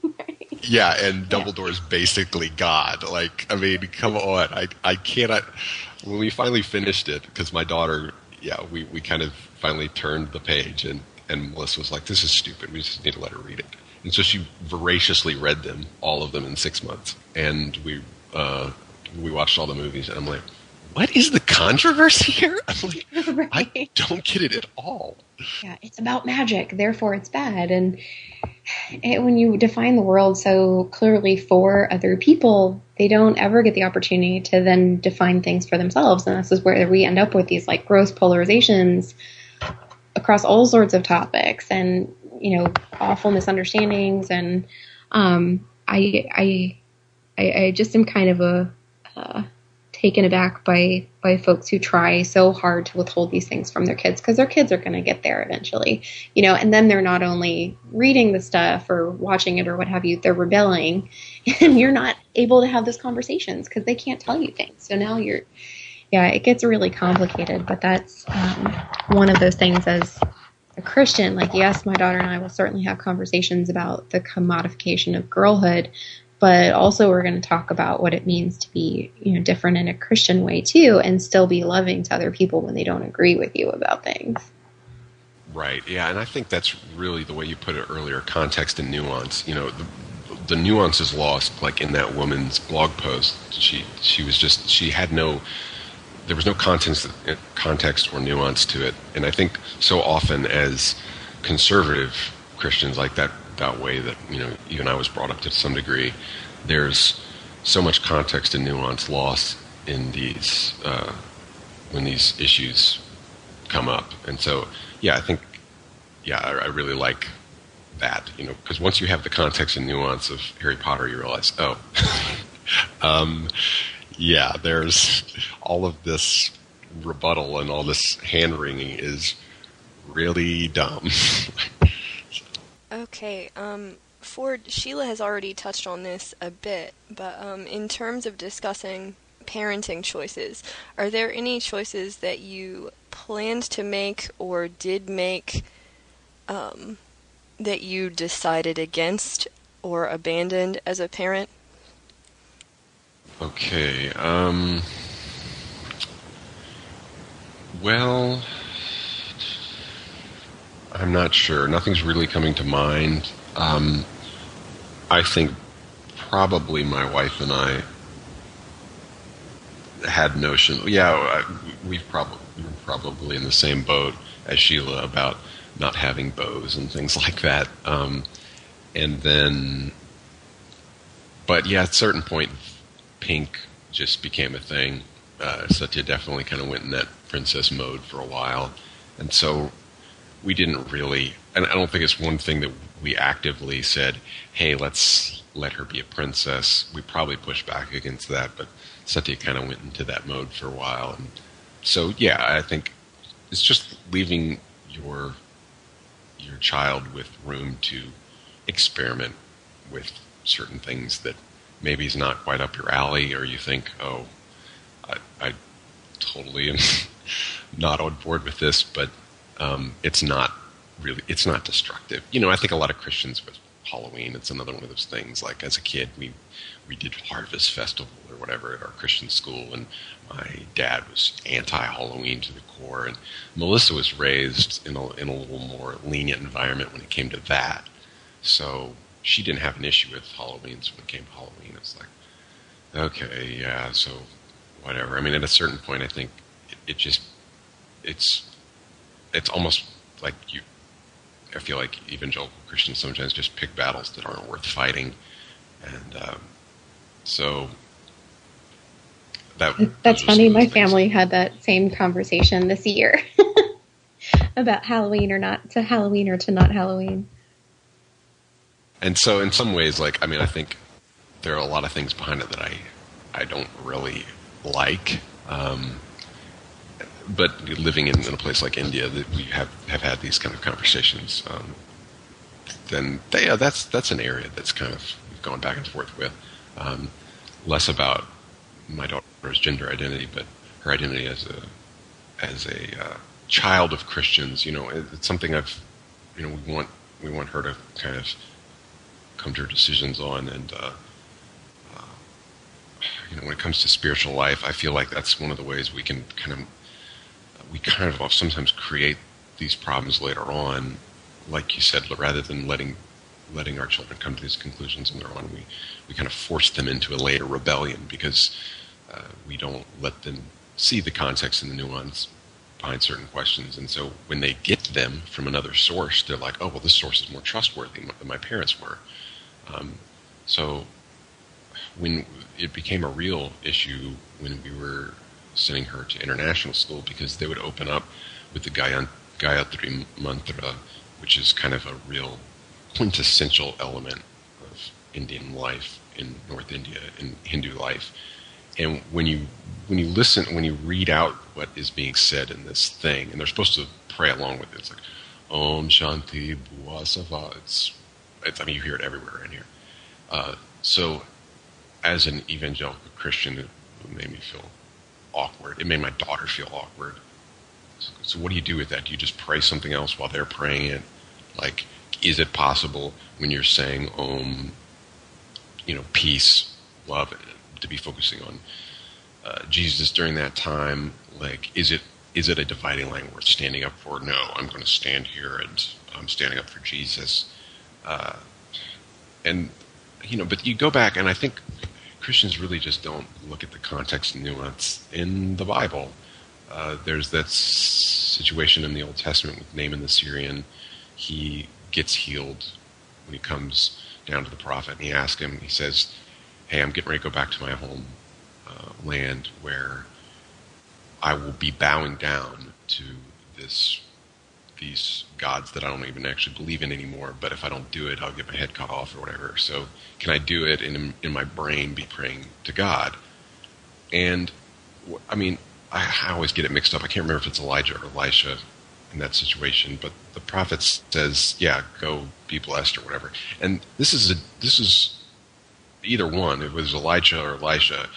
Yeah, and Dumbledore's basically God. Like, I mean, come on. I I cannot. When we finally finished it, because my daughter, yeah, we, we kind of finally turned the page, and and Melissa was like, "This is stupid. We just need to let her read it." And so she voraciously read them, all of them, in six months. And we uh, we watched all the movies, and I'm like, "What is the controversy here?" I'm like, right. "I don't get it at all." Yeah, it's about magic, therefore it's bad, and it, when you define the world so clearly for other people, they don't ever get the opportunity to then define things for themselves. And this is where we end up with these like gross polarizations across all sorts of topics and, you know, awful misunderstandings. And um, I, I, I, I just am kind of a, uh, taken aback by by folks who try so hard to withhold these things from their kids because their kids are going to get there eventually you know? And then they're not only reading the stuff or watching it or what have you they're rebelling and you're not able to have those conversations because they can't tell you things. So now you're yeah it gets really complicated but that's um, one of those things as a Christian, like yes, my daughter and I will certainly have conversations about the commodification of girlhood, but also we're going to talk about what it means to be you know different in a christian way too and still be loving to other people when they don't agree with you about things. Right yeah and i think that's really the way you put it earlier context and nuance. You know the, the nuance is lost like in that woman's blog post. She she was just she had no there was no context context or nuance to it. And i think so often as conservative christians like that that way that you know even I was brought up to some degree. There's so much context and nuance lost in these uh, when these issues come up, and so yeah, I think yeah, I, I really like that you know because once you have the context and nuance of Harry Potter, you realize oh, um, yeah, there's all of this rebuttal and all this hand wringing is really dumb. Okay, um, Ford, Shelah has already touched on this a bit, but um, in terms of discussing parenting choices, are there any choices that you planned to make or did make um, that you decided against or abandoned as a parent? Okay. Um, well, I'm not sure. Nothing's really coming to mind. Um, I think probably my wife and I had notion. Yeah, we've probably we're probably in the same boat as Shelah about not having bows and things like that. Um, and then, but yeah, at a certain point, pink just became a thing. Uh, Satya definitely kind of went in that princess mode for a while, and so we didn't really, and I don't think it's one thing that we actively said, hey, let's let her be a princess. We probably pushed back against that, but Satya kind of went into that mode for a while. And so, yeah, I think it's just leaving your your child with room to experiment with certain things that maybe is not quite up your alley, or you think, oh, I, I totally am not on board with this, but um, it's not really it's not destructive. You know, I think a lot of Christians with Halloween, it's another one of those things. Like as a kid, we we did Harvest Festival or whatever at our Christian school, and my dad was anti-Halloween to the core, and Melissa was raised in a in a little more lenient environment when it came to that. So she didn't have an issue with Halloween. So when it came to Halloween, it's like, okay, yeah, so whatever. I mean, at a certain point, I think it, it just it's it's almost like you. I feel like evangelical Christians sometimes just pick battles that aren't worth fighting, and um, so that that's funny. My family had that same conversation this year about Halloween or not to Halloween or to not Halloween. And so, in some ways, like I mean, I think there are a lot of things behind it that I I don't really like. Um, but living in, in, a place like India, that we have, have had these kind of conversations, um, then they, yeah, that's that's an area that's kind of gone back and forth with. Um, less about my daughter's gender identity, but her identity as a as a uh, child of Christians. You know, it's something I've you know we want we want her to kind of come to her decisions on, and uh, uh, you know when it comes to spiritual life, I feel like that's one of the ways we can kind of we kind of sometimes create these problems later on, like you said, rather than letting letting our children come to these conclusions on their own. We we kind of force them into a later rebellion because uh, we don't let them see the context and the nuance behind certain questions. And so when they get them from another source, they're like, oh well, this source is more trustworthy than my parents were. Um, so when it became a real issue when we were sending her to international school because they would open up with the Gayatri Mantra, which is kind of a real quintessential element of Indian life in North India, in Hindu life. And when you when you listen, when you read out what is being said in this thing, and they're supposed to pray along with it, it's like Om Shanti Bhuva It's, it's I mean, you hear it everywhere in here. Uh, so, as an evangelical Christian, it made me feel awkward. It made my daughter feel awkward. So, so what do you do with that? Do you just pray something else while they're praying it? Like, is it possible when you're saying Om, you know, peace, love, to be focusing on uh, Jesus during that time? Like, is it is it a dividing line worth standing up for? No, I'm going to stand here and I'm standing up for Jesus. Uh, and you know, but you go back and I think Christians really just don't look at the context and nuance in the Bible. Uh, there's that situation in the Old Testament with Naaman the Syrian. He gets healed when he comes down to the prophet, and he asks him. He says, "Hey, I'm getting ready to go back to my home uh, land where I will be bowing down to this these gods that I don't even actually believe in anymore. But if I don't do it, I'll get my head cut off or whatever. So can I do it in in my brain, be praying to God? And I mean, I, I always get it mixed up. I can't remember if it's Elijah or Elisha in that situation, but the prophet says, "Yeah, go be blessed" or whatever. And this is a this is either one. It was Elijah or Elisha.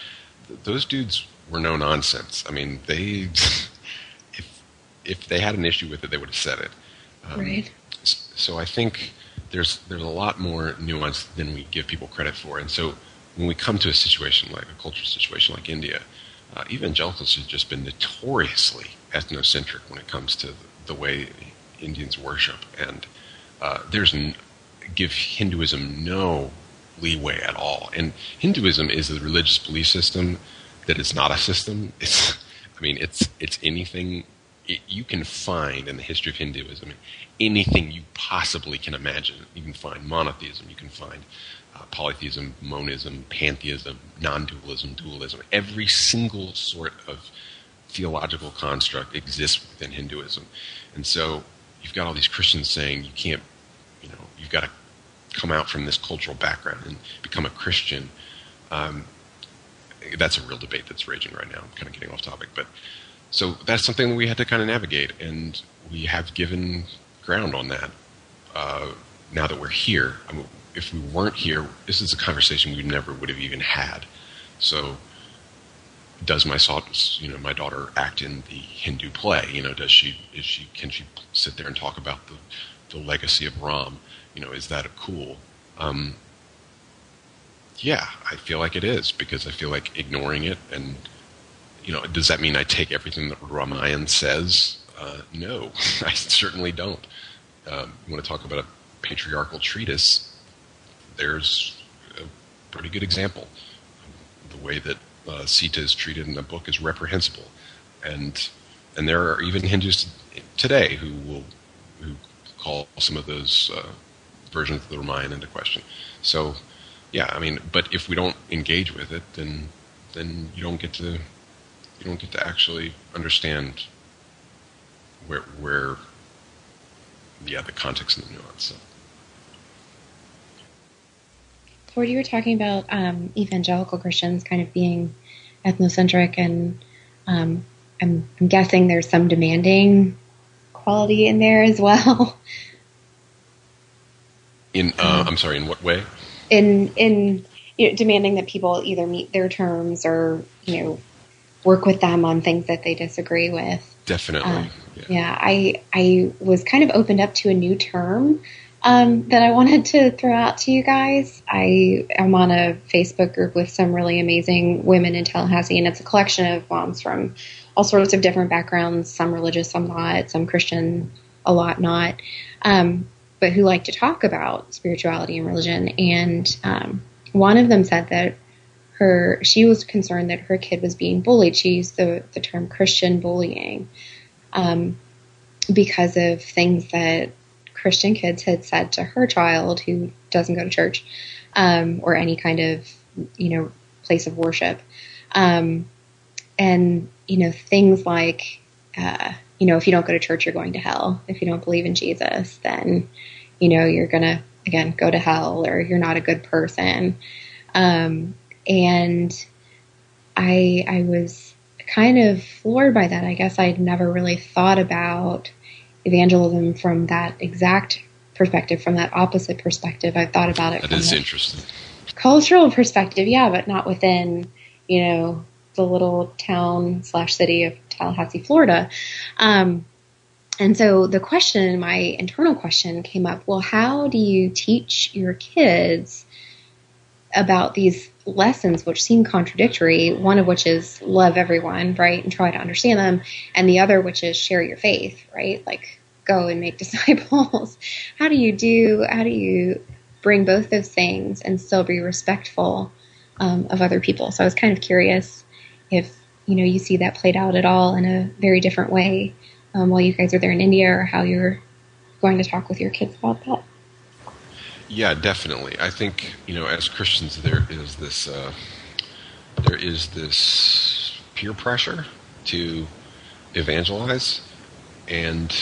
Those dudes were no nonsense. I mean, they if they had an issue with it, they would have said it. Um, right. So I think there's there's a lot more nuance than we give people credit for, and so when we come to a situation like a cultural situation like India, uh, evangelicals have just been notoriously ethnocentric when it comes to the way Indians worship, and uh, there's n- give Hinduism no leeway at all. And Hinduism is a religious belief system that is not a system. It's I mean it's it's anything it, you can find in the history of Hinduism anything you possibly can imagine. You can find monotheism, you can find uh, polytheism, monism, pantheism, non-dualism, dualism. Every single sort of theological construct exists within Hinduism, and so you've got all these Christians saying you can't, you know, you've got to come out from this cultural background and become a Christian. Um, that's a real debate that's raging right now. I'm kind of getting off topic, but so that's something that we had to kind of navigate, and we have given ground on that. Uh, now that we're here, I mean, if we weren't here, this is a conversation we never would have even had. So, does my you know my daughter act in the Hindu play? You know, does she is she can she sit there and talk about the the legacy of Ram? You know, is that a cool? Um, yeah, I feel like it is because I feel like ignoring it and you know, does that mean I take everything that Ramayan says? Uh, no, I certainly don't. Um, you want to talk about a patriarchal treatise? There's a pretty good example. The way that uh, Sita is treated in the book is reprehensible, and and there are even Hindus today who will who call some of those uh, versions of the Ramayana into question. So, yeah, I mean, but if we don't engage with it, then then you don't get to you don't get to actually understand where where yeah the context and the nuance. So. Ford, you were talking about um, evangelical Christians kind of being ethnocentric, and um, I'm, I'm guessing there's some demanding quality in there as well. In uh, I'm sorry, in what way? In in you know, demanding that people either meet their terms or you know work with them on things that they disagree with. Definitely. Uh, yeah. yeah. I I was kind of opened up to a new term um, that I wanted to throw out to you guys. I am on a Facebook group with some really amazing women in Tallahassee, and it's a collection of moms from all sorts of different backgrounds, some religious, some not, some Christian, a lot not, um, but who like to talk about spirituality and religion. And um, one of them said that her she was concerned that her kid was being bullied. She used the, the term Christian bullying um, because of things that Christian kids had said to her child who doesn't go to church um, or any kind of you know place of worship, um, and you know things like uh, you know if you don't go to church you're going to hell. If you don't believe in Jesus, then you know you're gonna again go to hell or you're not a good person. Um, and I I was kind of floored by that. I guess I'd never really thought about evangelism from that exact perspective, from that opposite perspective. I've thought about it. That is interesting. Cultural perspective, yeah, but not within, you know, the little town slash city of Tallahassee, Florida. Um, and so the question, my internal question came up, well, how do you teach your kids about these lessons which seem contradictory, one of which is love everyone, right, and try to understand them, and the other which is share your faith, right? Like go and make disciples. how do you do how do you bring both those things and still be respectful um, of other people? So I was kind of curious if you know you see that played out at all in a very different way um, while you guys are there in India, or how you're going to talk with your kids about that. Yeah, definitely. I think you know, as Christians, there is this uh, there is this peer pressure to evangelize, and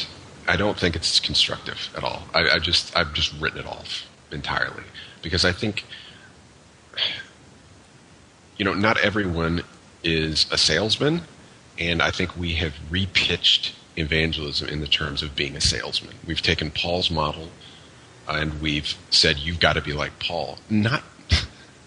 I don't think it's constructive at all. I, I just I've just written it off entirely because I think you know not everyone is a salesman, and I think we have repitched evangelism in the terms of being a salesman. We've taken Paul's model and we've said you've got to be like Paul. Not,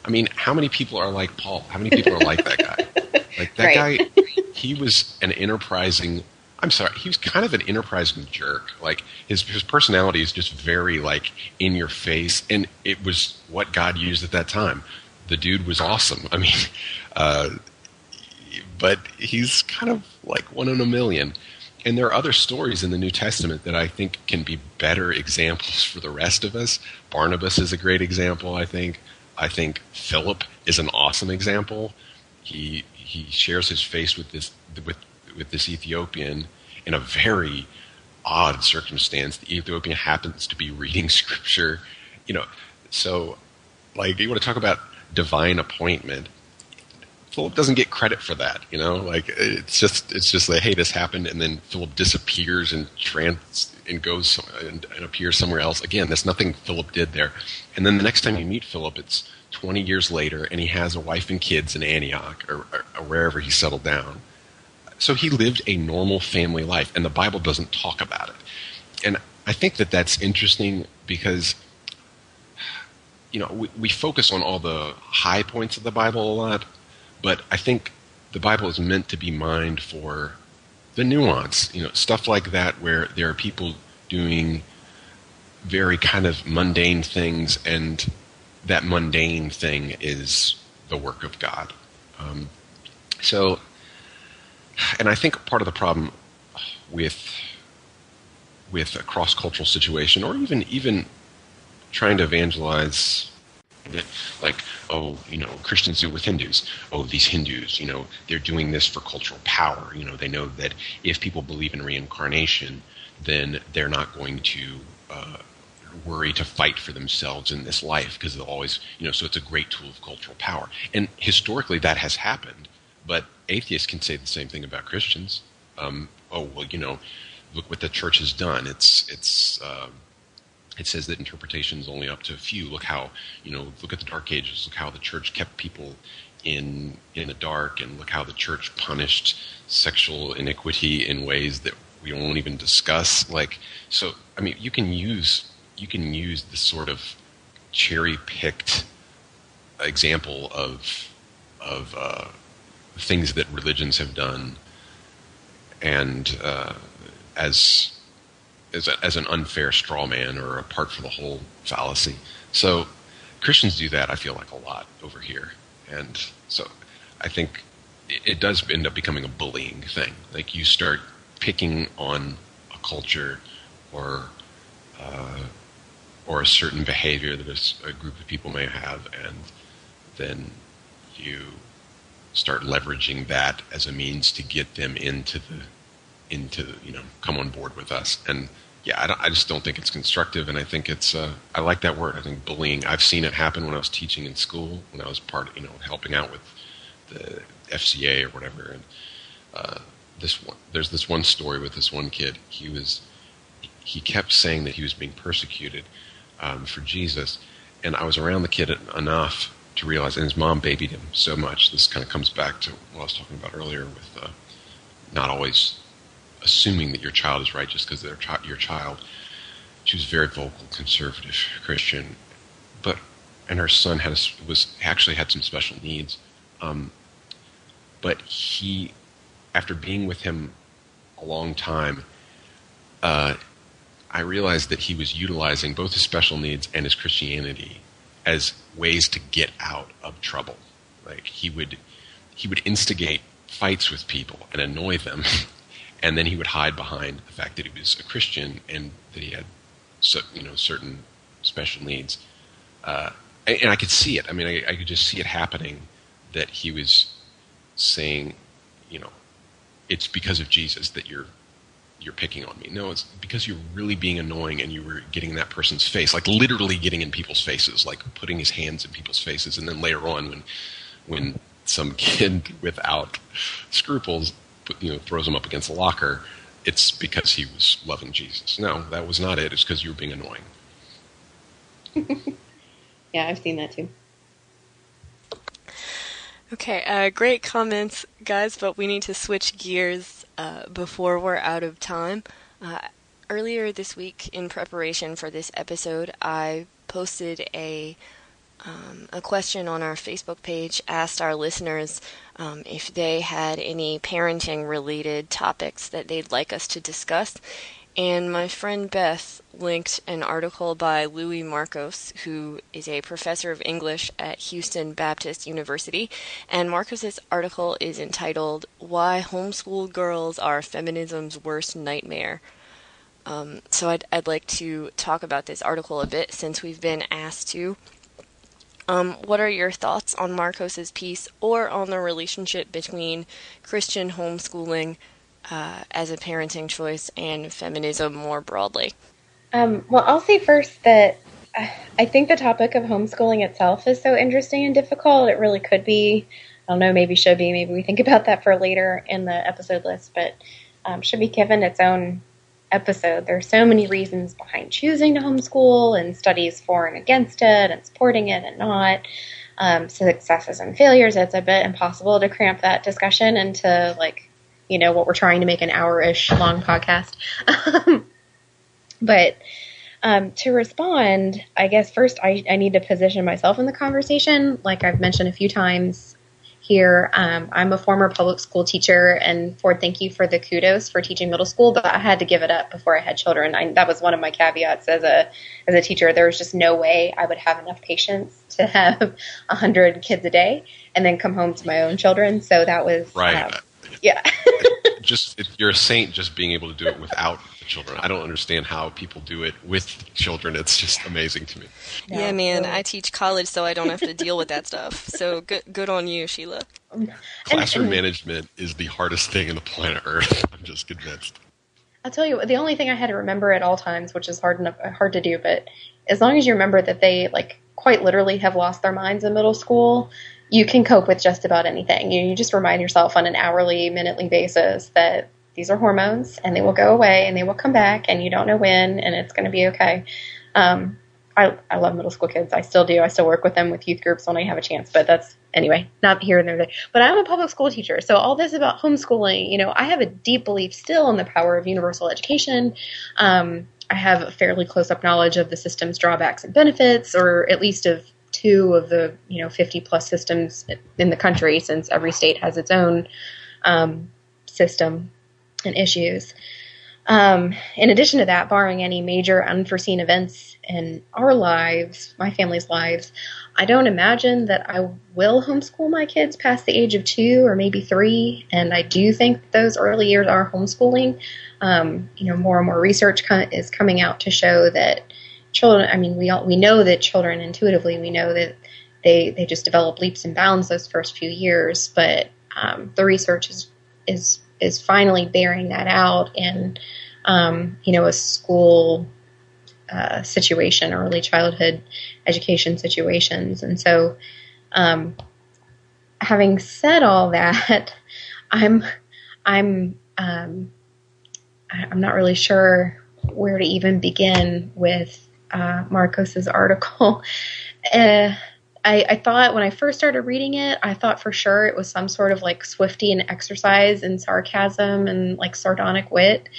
I mean, how many people are like Paul? How many people are like that guy? Like that right. guy, he was an enterprising. I'm sorry, he was kind of an enterprising jerk. Like his his personality is just very like in your face, and it was what God used at that time. The dude was awesome. I mean, uh, but he's kind of like one in a million. And there are other stories in the New Testament that I think can be better examples for the rest of us. Barnabas is a great example, I think. I think Philip is an awesome example. He he shares his face with this with with this Ethiopian in a very odd circumstance. The Ethiopian happens to be reading scripture, you know. So, like, you want to talk about divine appointment? Philip doesn't get credit for that, you know. Like it's just it's just like, hey, this happened, and then Philip disappears and trans and goes and, and appears somewhere else. Again, there's nothing Philip did there. And then the next time you meet Philip, it's 20 years later, and he has a wife and kids in Antioch or, or, or wherever he settled down. So he lived a normal family life, and the Bible doesn't talk about it. And I think that that's interesting because you know we, we focus on all the high points of the Bible a lot but I think the Bible is meant to be mined for the nuance, you know, stuff like that where there are people doing very kind of mundane things, and that mundane thing is the work of God. Um, so, and I think part of the problem with with a cross cultural situation, or even even trying to evangelize that like oh you know Christians do with Hindus. Oh these Hindus you know they're doing this for cultural power. You know they know that if people believe in reincarnation then they're not going to uh, worry to fight for themselves in this life because they'll always you know so it's a great tool of cultural power. And historically that has happened but atheists can say the same thing about Christians. Um, oh well you know look what the church has done. It's it's uh, it says that interpretation is only up to a few. Look how you know, look at the Dark Ages. Look how the church kept people in in the dark, and look how the church punished sexual iniquity in ways that we won't even discuss. Like, so I mean, you can use you can use this sort of cherry picked example of of uh, things that religions have done, and uh, as as, a, as an unfair straw man or a part for the whole fallacy. So Christians do that, I feel like, a lot over here. And so I think it, it does end up becoming a bullying thing. Like you start picking on a culture or uh, or a certain behavior that a, a group of people may have, and then you start leveraging that as a means to get them into the into you know come on board with us. And yeah I, I just don't think it's constructive. And i think it's uh, i like that word. I think bullying i've seen it happen when i was teaching in school when i was part of you know helping out with the fca or whatever. And uh, this one there's this one story with this one kid. He was he kept saying that he was being persecuted um, for jesus. And i was around the kid enough to realize and his mom babied him so much this kind of comes back to what i was talking about earlier with uh, not always assuming that your child is righteous because they're chi- your child. She was very vocal, conservative Christian, but and her son had a, was actually had some special needs. Um, but he, after being with him a long time, uh, I realized that he was utilizing both his special needs and his Christianity as ways to get out of trouble. Like he would, he would instigate fights with people and annoy them and then he would hide behind the fact that he was a Christian and that he had, you know, certain special needs. Uh, and, and, I could see it. I mean, I, I, could just see it happening that he was saying, you know, it's because of Jesus that you're you're picking on me. No, it's because you're really being annoying and you were getting in that person's face, like literally getting in people's faces, like putting his hands in people's faces, and then later on when when some kid without scruples you know throws him up against the locker, it's because he was loving Jesus. No, that was not it. It's because you were being annoying. yeah, I've seen that too. Okay, uh, great comments, guys, but we need to switch gears uh, before we're out of time. Uh, earlier this week, in preparation for this episode, I posted a um, a question on our Facebook page asked our listeners um, if they had any parenting related topics that they'd like us to discuss. And my friend Beth linked an article by Louis Markos, who is a professor of English at Houston Baptist University. And Markos's article is entitled Why Homeschooled Girls Are Feminism's Worst Nightmare. Um, so I'd, I'd like to talk about this article a bit since we've been asked to. Um, what are your thoughts on Markos's piece or on the relationship between Christian homeschooling uh, as a parenting choice and feminism more broadly? Um, well, I'll say first that I think the topic of homeschooling itself is so interesting and difficult. It really could be. I don't know, maybe should be. Maybe we think about that for later in the episode list, but um, should be given its own episode. There are so many reasons behind choosing to homeschool and studies for and against it and supporting it and not. Um, successes and failures. It's a bit impossible to cramp that discussion into like, you know, what we're trying to make an hour-ish long podcast. but um, to respond, I guess first I, I need to position myself in the conversation. Like I've mentioned a few times, here. Um, I'm a former public school teacher, and Ford, thank you for the kudos for teaching middle school, but I had to give it up before I had children. I, that was one of my caveats as a as a teacher. There was just no way I would have enough patience to have a hundred kids a day and then come home to my own children. So that was right. Um, yeah. just it, you're a saint just being able to do it without children. I don't understand how people do it with children. It's just amazing to me. Yeah, yeah man, I teach college, so I don't have to deal with that stuff. So good, good on you, Shelah. Classroom and, and, management is the hardest thing in the planet Earth. I'm just convinced. I'll tell you, the only thing I had to remember at all times, which is hard enough, hard to do, but as long as you remember that they like quite literally have lost their minds in middle school, you can cope with just about anything. You, you just remind yourself on an hourly, minutely basis that these are hormones and they will go away and they will come back and you don't know when and it's going to be okay. Um, I, I love middle school kids. I still do. I still work with them with youth groups when I have a chance. But that's anyway, not here and there. But I'm a public school teacher, so all this about homeschooling. You know, I have a deep belief still in the power of universal education. Um, I have a fairly close up knowledge of the system's drawbacks and benefits, or at least of two of the you know 50 plus systems in the country, since every state has its own um, system and issues. Um, in addition to that, barring any major unforeseen events in our lives, my family's lives, I don't imagine that I will homeschool my kids past the age of two or maybe three. And I do think those early years are homeschooling. Um, you know, more and more research co- is coming out to show that children. I mean, we all, we know that children intuitively we know that they they just develop leaps and bounds those first few years. But um, the research is is is finally bearing that out in um, you know a school uh, situation, early childhood education situations, and so um, having said all that, I'm I'm um, I'm not really sure where to even begin with uh, Markos's article. Uh, I, I, thought when I first started reading it, I thought for sure it was some sort of like Swiftian exercise in sarcasm and like sardonic wit.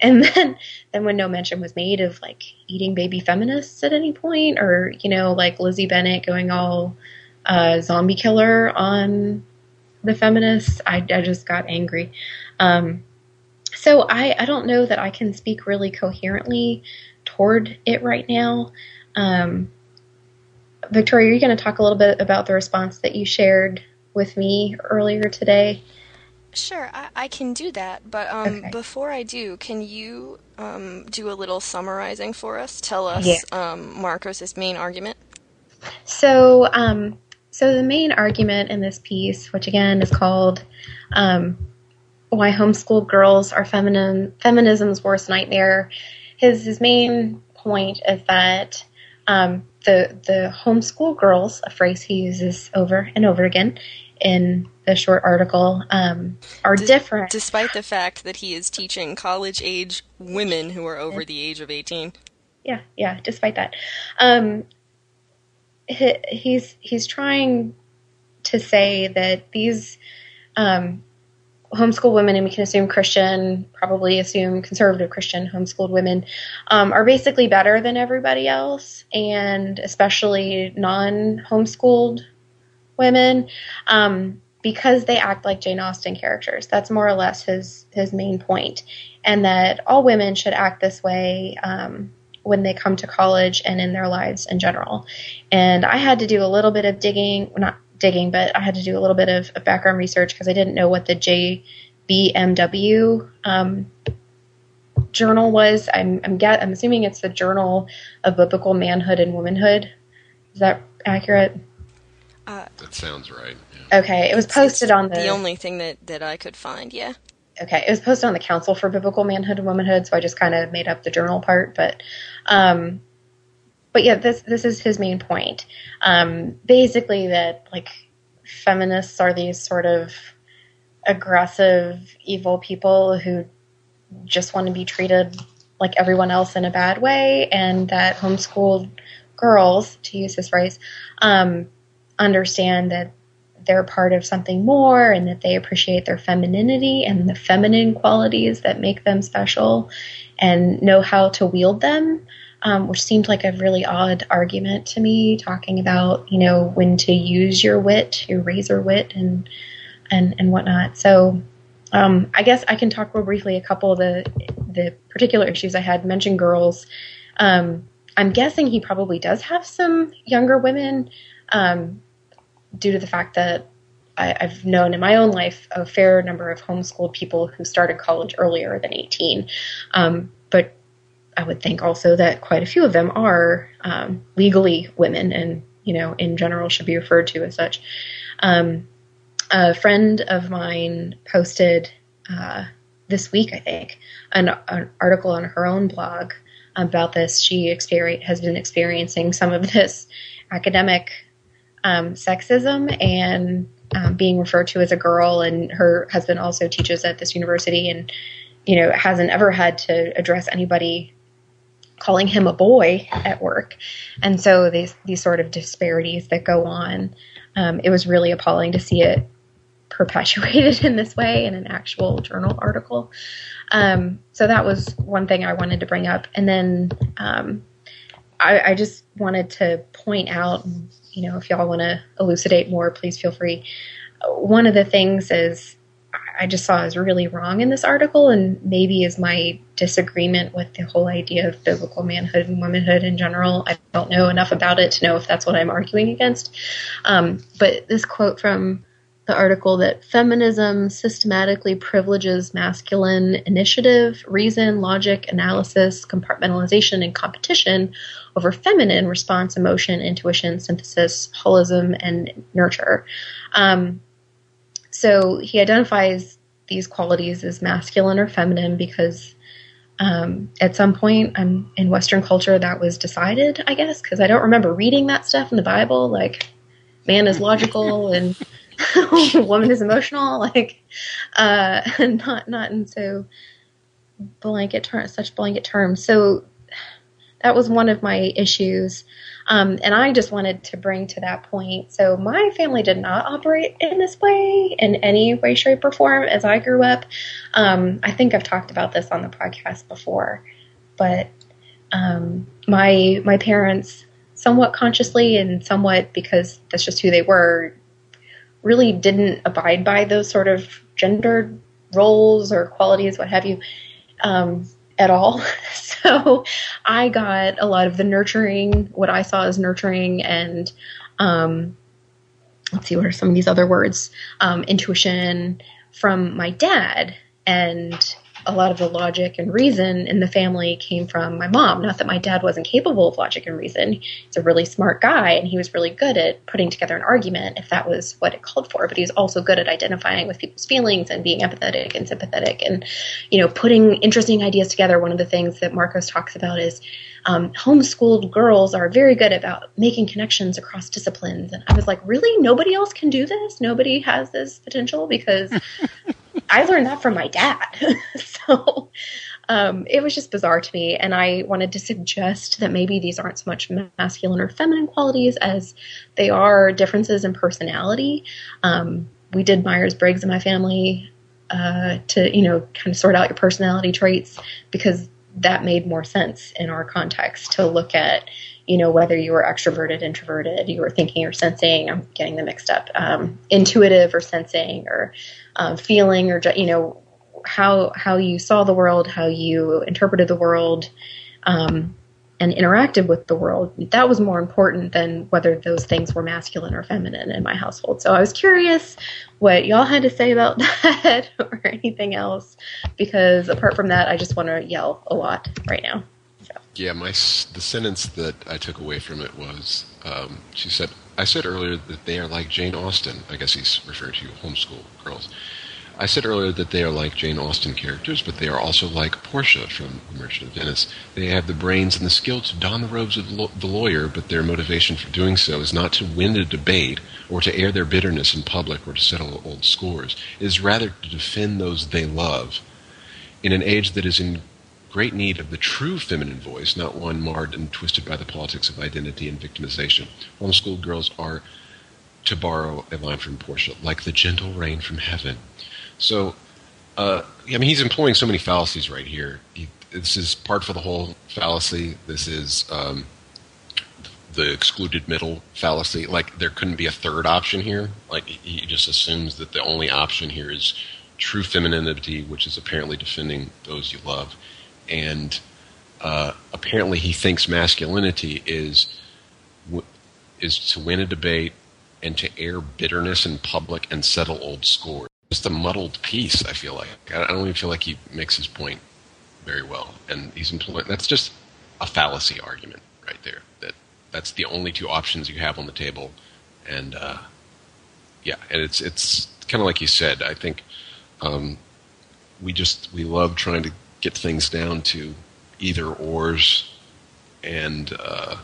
And then, then when no mention was made of like eating baby feminists at any point, or you know, like Lizzie Bennet going all uh, zombie killer on the feminists, I, I just got angry. Um, so I, I don't know that I can speak really coherently toward it right now. Um, Victoria, are you going to talk a little bit about the response that you shared with me earlier today? Sure, I, I can do that. But um, okay. before I do, can you um, do a little summarizing for us? Tell us yeah. um, Markos's main argument. So, um, so the main argument in this piece, which again is called um, "Why Homeschool Girls Are Feminism's Worst Nightmare," his his main point is that um, the the homeschool girls, a phrase he uses over and over again in the short article, um, are D- different. Despite the fact that he is teaching college age women who are over the age of eighteen. Yeah, yeah. Despite that, um, he, he's he's trying to say that these um, homeschool women, and we can assume Christian, probably assume conservative Christian homeschooled women, um, are basically better than everybody else, and especially non homeschooled women, um, because they act like Jane Austen characters. That's more or less his his main point, and that all women should act this way. Um, when they come to college and in their lives in general. And I had to do a little bit of digging, not digging, but I had to do a little bit of, of background research because I didn't know what the JBMW um, journal was. I'm I'm, get, I'm assuming it's the Journal of Biblical Manhood and Womanhood. Is that accurate? Uh, that sounds right. Yeah. Okay, it was posted on the the only thing that that I could find. Yeah. Okay, it was posted on the Council for Biblical Manhood and Womanhood, so I just kind of made up the journal part. But um, but yeah, this this is his main point. Um, basically, that like feminists are these sort of aggressive, evil people who just want to be treated like everyone else in a bad way, and that homeschooled girls, to use his phrase, um, understand that they're part of something more and that they appreciate their femininity and the feminine qualities that make them special and know how to wield them um, which seemed like a really odd argument to me, talking about you know when to use your wit, your razor wit, and and and whatnot. So um, I guess I can talk real briefly a couple of the the particular issues I had mentioned. Girls, um, I'm guessing he probably does have some younger women, um, due to the fact that I, I've known in my own life a fair number of homeschooled people who started college earlier than 18. Um, but I would think also that quite a few of them are um, legally women and, you know, in general should be referred to as such. Um, a friend of mine posted uh, this week, I think, an, an, article on her own blog about this. She has been experiencing some of this academic um, sexism and um, being referred to as a girl, and her husband also teaches at this university, and you know hasn't ever had to address anybody calling him a boy at work, and so these these sort of disparities that go on. Um, it was really appalling to see it perpetuated in this way in an actual journal article. Um, so that was one thing I wanted to bring up, and then um, I, I, just wanted to point out, you know, if y'all want to elucidate more, please feel free. One of the things is I just saw as really wrong in this article, and maybe is my disagreement with the whole idea of biblical manhood and womanhood in general. I don't know enough about it to know if that's what I'm arguing against. Um, but this quote from the article that feminism systematically privileges masculine initiative, reason, logic, analysis, compartmentalization, and competition over feminine response, emotion, intuition, synthesis, holism, and nurture. Um, so he identifies these qualities as masculine or feminine because um, at some point I'm in Western culture that was decided, I guess, because I don't remember reading that stuff in the Bible. Like, man is logical and woman is emotional. Like, uh, not not in so blanket terms, such blanket terms. So that was one of my issues. Um, and I just wanted to bring to that point. So my family did not operate in this way in any way, shape, or form as I grew up. Um, I think I've talked about this on the podcast before, but um, my my parents, somewhat consciously and somewhat because that's just who they were, really didn't abide by those sort of gendered roles or qualities, what have you. Um, at all. So I got a lot of the nurturing, what I saw as nurturing, and um, let's see, what are some of these other words? Um, intuition from my dad. And a lot of the logic and reason in the family came from my mom. Not that my dad wasn't capable of logic and reason. He's a really smart guy and he was really good at putting together an argument if that was what it called for. But he was also good at identifying with people's feelings and being empathetic and sympathetic and, you know, putting interesting ideas together. One of the things that Markos talks about is um, homeschooled girls are very good about making connections across disciplines. And I was like, really? Nobody else can do this? Nobody has this potential? Because I learned that from my dad. so um, it was just bizarre to me. And I wanted to suggest that maybe these aren't so much masculine or feminine qualities as they are differences in personality. Um, we did Myers Briggs in my family uh, to, you know, kind of sort out your personality traits because that made more sense in our context to look at, you know, whether you were extroverted, introverted, you were thinking or sensing. I'm getting them mixed up. Um, intuitive or sensing, or uh, feeling, or you know, how how you saw the world, how you interpreted the world, um, and interacted with the world. That was more important than whether those things were masculine or feminine in my household. So I was curious what y'all had to say about that or anything else, because apart from that, I just want to yell a lot right now. Yeah, my the sentence that I took away from it was um, she said, "I said earlier that they are like Jane Austen. I guess he's referring to homeschool girls." I said earlier that they are like Jane Austen characters, but they are also like Portia from The Merchant of Venice. They have the brains and the skill to don the robes of the lawyer, but their motivation for doing so is not to win a debate or to air their bitterness in public or to settle old scores. It is rather to defend those they love. In an age that is in great need of the true feminine voice, not one marred and twisted by the politics of identity and victimization, homeschooled girls are, to borrow a line from Portia, like the gentle rain from heaven so, uh, I mean, he's employing so many fallacies right here. He, this is part for the whole fallacy. This is um, the excluded middle fallacy. Like, there couldn't be a third option here. Like, he just assumes that the only option here is true femininity, which is apparently defending those you love. And uh, apparently, he thinks masculinity is is to win a debate and to air bitterness in public and settle old scores. Just a muddled piece, I feel like. I don't even feel like he makes his point very well. And he's employing that's just a fallacy argument right there. That that's the only two options you have on the table. And uh, yeah, and it's it's kind of like you said. I think um, we just we love trying to get things down to either ors, and uh,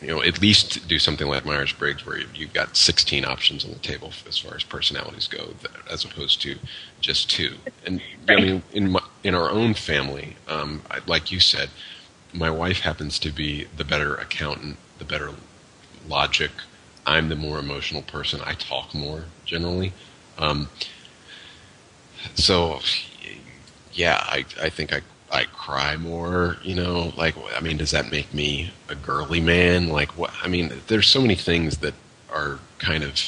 you know at least do something like Myers Briggs where you've got 16 options on the table as far as personalities go, as opposed to just two. And right. I mean, in my, in our own family, um, like you said, my wife happens to be the better accountant, the better logic. I'm the more emotional person. I talk more generally. Um, so, yeah, I I think I I cry more, you know, like I mean, does that make me a girly man? Like what? I mean, there's so many things that are kind of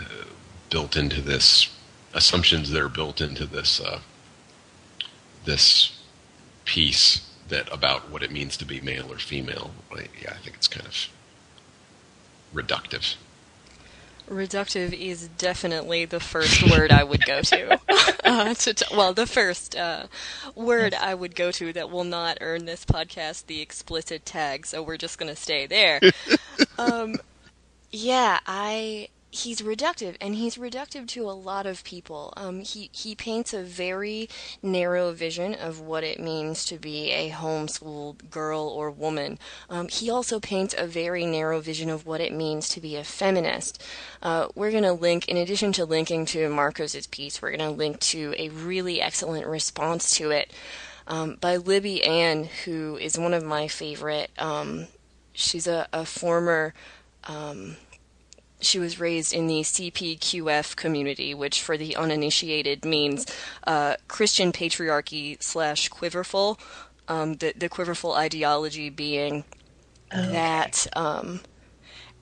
uh, built into this assumptions that are built into this uh, this piece that about what it means to be male or female. Like, yeah, I think it's kind of reductive. Reductive is definitely the first word I would go to. uh, to t- well, the first uh, word I would go to that will not earn this podcast the explicit tag, so we're just going to stay there. um, yeah, I he's reductive, and he's reductive to a lot of people. Um, he he paints a very narrow vision of what it means to be a homeschooled girl or woman. Um, he also paints a very narrow vision of what it means to be a feminist. Uh, we're going to link, in addition to linking to Markos's piece, we're going to link to a really excellent response to it. Um, by Libby Anne, who is one of my favorite. Um, she's a, a former um, she was raised in the CPQF community, which for the uninitiated means uh, Christian patriarchy slash quiverful. Um, the, the quiverful ideology being okay. that um,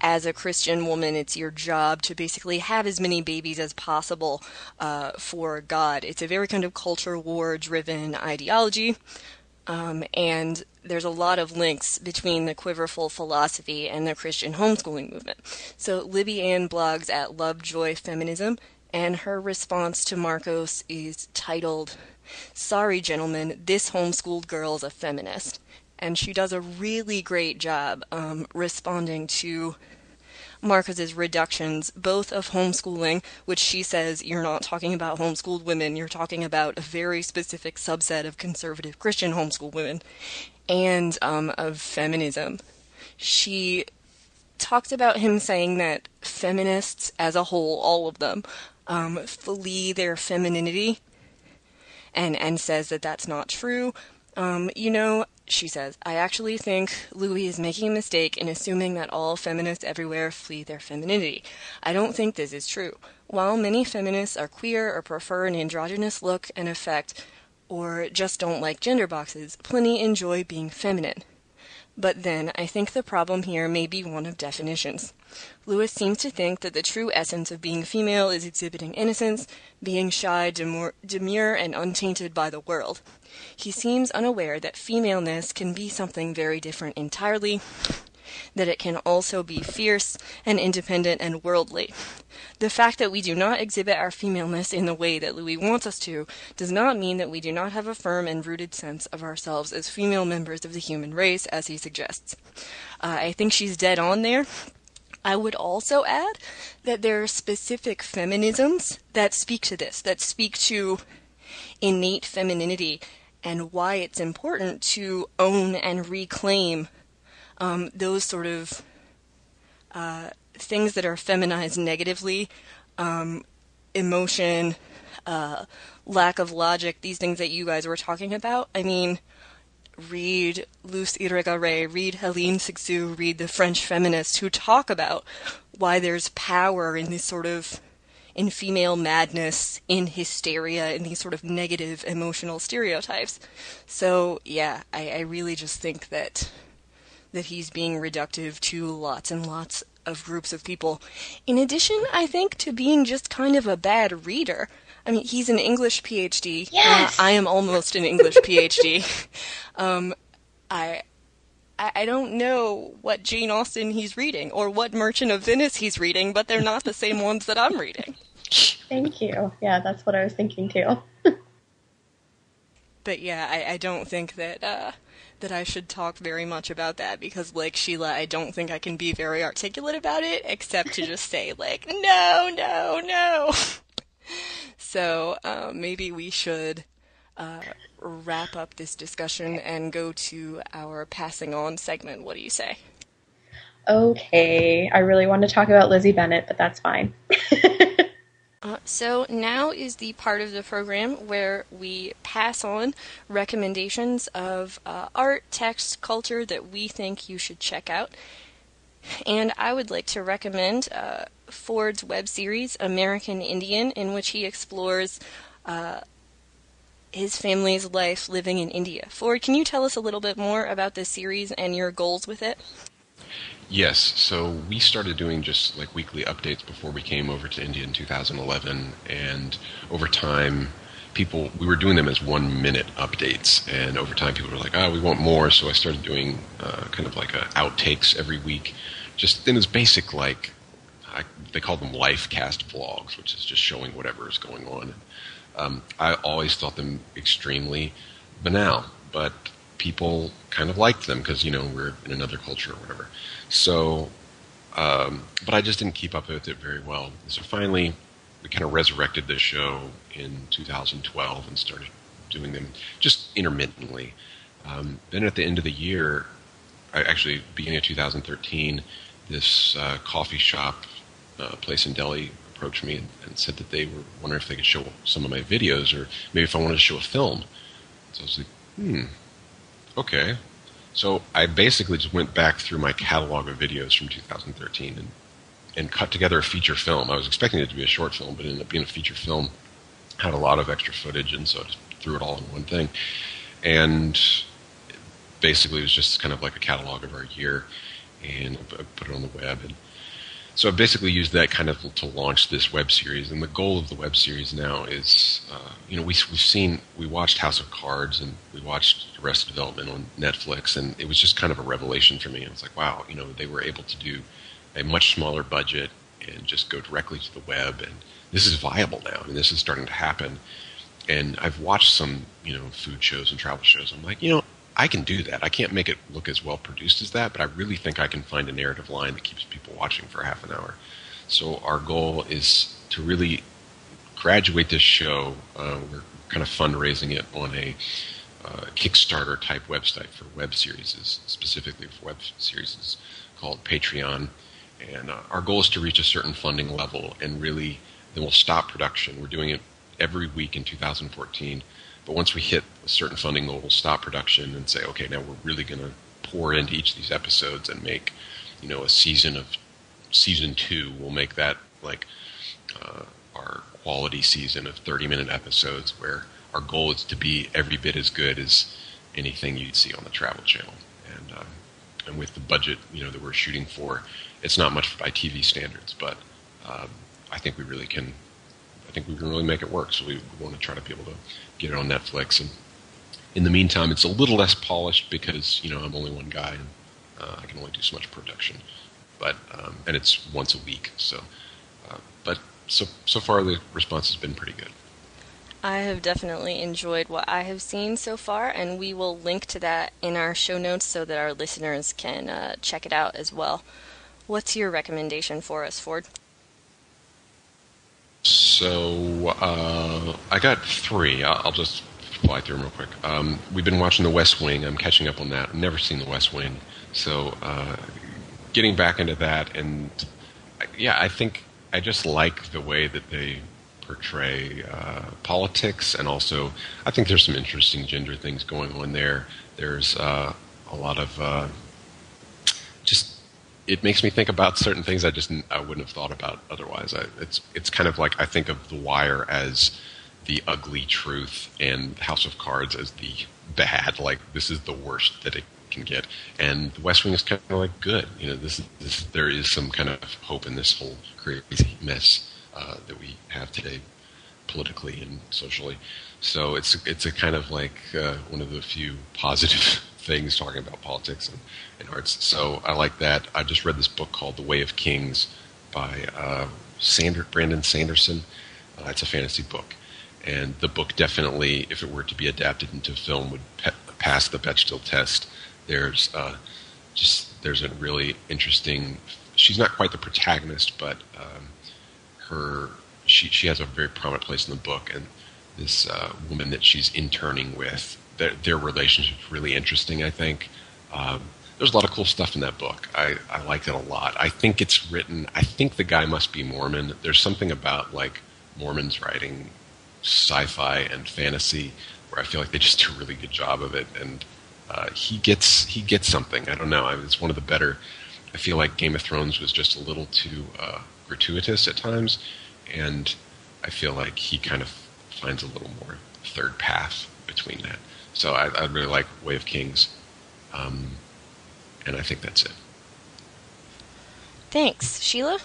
as a Christian woman, it's your job to basically have as many babies as possible uh, for God. It's a very kind of culture war driven ideology. Um, and there's a lot of links between the quiverful philosophy and the Christian homeschooling movement. So Libby Anne blogs at Love Joy Feminism, and her response to Markos is titled, Sorry, gentlemen, this homeschooled girl's a feminist. And she does a really great job um, responding to Markos's reductions, both of homeschooling, which she says you're not talking about homeschooled women, you're talking about a very specific subset of conservative Christian homeschool women, and um, of feminism. She talked about him saying that feminists as a whole, all of them, um, flee their femininity, and and says that that's not true. Um, you know, she says, I actually think Louis is making a mistake in assuming that all feminists everywhere flee their femininity. I don't think this is true. While many feminists are queer or prefer an androgynous look and effect, or just don't like gender boxes, plenty enjoy being feminine. But then, I think the problem here may be one of definitions. Louis seems to think that the true essence of being female is exhibiting innocence, being shy, demure, demure and untainted by the world. He seems unaware that femaleness can be something very different entirely, that it can also be fierce and independent and worldly. The fact that we do not exhibit our femaleness in the way that Louis wants us to does not mean that we do not have a firm and rooted sense of ourselves as female members of the human race, as he suggests. Uh, I think she's dead on there. I would also add that there are specific feminisms that speak to this, that speak to innate femininity and why it's important to own and reclaim um, those sort of uh, things that are feminized negatively, um, emotion, uh, lack of logic, these things that you guys were talking about. I mean, read Luce Irigaray, read Hélène Cixous, read the French feminists who talk about why there's power in this sort of in female madness, in hysteria, in these sort of negative emotional stereotypes. So yeah, I, I really just think that that he's being reductive to lots and lots of groups of people. In addition, I think to being just kind of a bad reader. I mean, he's an English PhD. Yes! Uh, I am almost an English PhD. Um, I I, don't know what Jane Austen he's reading or what Merchant of Venice he's reading, but they're not the same ones that I'm reading. Thank you. Yeah, that's what I was thinking too. but yeah, I, I don't think that uh, that I should talk very much about that because, like Shelah, I don't think I can be very articulate about it, except to just say like, no, no, no. so uh, maybe we should uh, wrap up this discussion and go to our passing on segment. What do you say? Okay, I really want to talk about Lizzie Bennet, but that's fine. Uh, so now is the part of the program where we pass on recommendations of uh, art, text, culture that we think you should check out. And I would like to recommend uh, Ford's web series, American Indian, in which he explores uh, his family's life living in India. Ford, can you tell us a little bit more about this series and your goals with it? Yes, so we started doing just like weekly updates before we came over to India in 2011, and over time, people we were doing them as one minute updates, and over time, people were like, "Oh, we want more," so I started doing uh, kind of like outtakes every week, just in as basic like I, they call them life cast vlogs, which is just showing whatever is going on. Um, I always thought them extremely banal, but people kind of liked them because you know we're in another culture or whatever. So, um, but I just didn't keep up with it very well. So finally, we kind of resurrected this show in 2012 and started doing them just intermittently. Um, then at the end of the year, actually beginning of 2013, this uh, coffee shop uh, place in Delhi approached me and, and, said that they were wondering if they could show some of my videos or maybe if I wanted to show a film. So I was like, hmm, okay. So I basically just went back through my catalog of videos from 2013 and and cut together a feature film. I was expecting it to be a short film, but it ended up being a feature film. Had a lot of extra footage, and so I just threw it all in one thing. And basically, it was just kind of like a catalog of our year, and I put it on the web. And so I basically used that kind of to launch this web series. And the goal of the web series now is, uh, you know, we, we've seen, we watched House of Cards and we watched Arrested Development on Netflix, and it was just kind of a revelation for me. I was like, wow, you know, they were able to do a much smaller budget and just go directly to the web, and this is viable now. I mean, this is starting to happen. And I've watched some, you know, food shows and travel shows. I'm like, you know, I can do that. I can't make it look as well produced as that, but I really think I can find a narrative line that keeps people watching for half an hour. So our goal is to really graduate this show. Uh, we're kind of fundraising it on a uh, Kickstarter type website for web series, specifically for web series called Patreon. And uh, our goal is to reach a certain funding level and really then we'll stop production. We're doing it every week in 2014 but once we hit a certain funding level, we'll stop production and say, okay, now we're really going to pour into each of these episodes and make, you know, a season of season two. We'll make that like uh, our quality season of 30 minute episodes where our goal is to be every bit as good as anything you'd see on the Travel Channel. And, uh, and with the budget, you know, that we're shooting for, it's not much by TV standards, but um, I think we really can I think we can really make it work. So we, want to try to be able to get it on Netflix. And in the meantime, it's a little less polished because you know I'm only one guy and uh, I can only do so much production. But um, and it's once a week. So, uh, but so so far the response has been pretty good. I have definitely enjoyed what I have seen so far, and we will link to that in our show notes so that our listeners can uh, check it out as well. What's your recommendation for us, Ford? So uh, I got three. I'll, just fly through them real quick. Um, we've been watching The West Wing. I'm catching up on that. I've never seen The West Wing, so uh, getting back into that. And yeah, I think I just like the way that they portray uh, politics, and also I think there's some interesting gender things going on there. There's uh, a lot of uh, it makes me think about certain things I just I wouldn't have thought about otherwise. I, it's it's kind of like I think of The Wire as the ugly truth and House of Cards as the bad. Like this is the worst that it can get, and The West Wing is kind of like good. You know, this, this there is some kind of hope in this whole crazy mess uh, that we have today, politically and socially. So it's it's a kind of like uh, one of the few positive things, talking about politics and, and arts. So I like that. I just read this book called The Way of Kings by uh, Sander, Brandon Sanderson. Uh, it's a fantasy book. And the book definitely, if it were to be adapted into film, would pe- pass the Bechdel test. There's uh, just there's a really interesting. She's not quite the protagonist, but um, her she she has a very prominent place in the book, and this uh, woman that she's interning with, their, their relationship's really interesting. I think um, there's a lot of cool stuff in that book. I I like it a lot. I think it's written. I think the guy must be Mormon. There's something about like Mormons writing sci-fi and fantasy where I feel like they just do a really good job of it, and uh, he gets he gets something. I don't know. It's one of the better. I feel like Game of Thrones was just a little too uh, gratuitous at times, and I feel like he kind of finds a little more third path between that. So I, I really like Way of Kings, um, and I think that's it. Thanks, Shelah.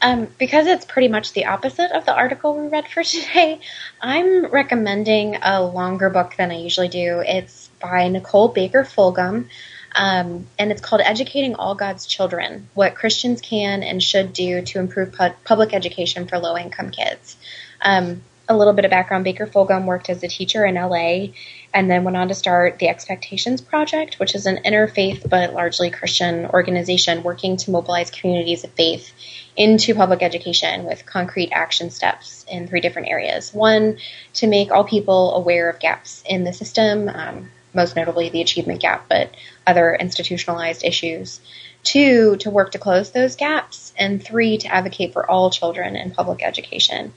Um, because it's pretty much the opposite of the article we read for today, I'm recommending a longer book than I usually do. It's by Nicole Baker Fulgham, um, and it's called Educating All God's Children What Christians Can and Should Do to Improve pu- Public Education for Low Income Kids. Um, a little bit of background Baker Fulgham worked as a teacher in LA and then went on to start the Expectations Project, which is an interfaith but largely Christian organization working to mobilize communities of faith into public education with concrete action steps in three different areas. One, to make all people aware of gaps in the system, um, most notably the achievement gap, but other institutionalized issues. Two, to work to close those gaps. And three, to advocate for all children in public education.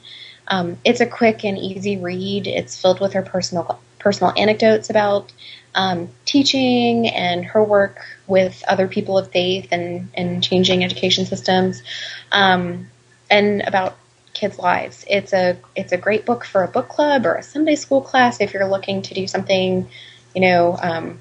Um, it's a quick and easy read. It's filled with her personal personal anecdotes about um, teaching and her work with other people of faith and, and changing education systems, um, and about kids' lives. It's a it's a great book for a book club or a Sunday school class if you're looking to do something, you know. Um,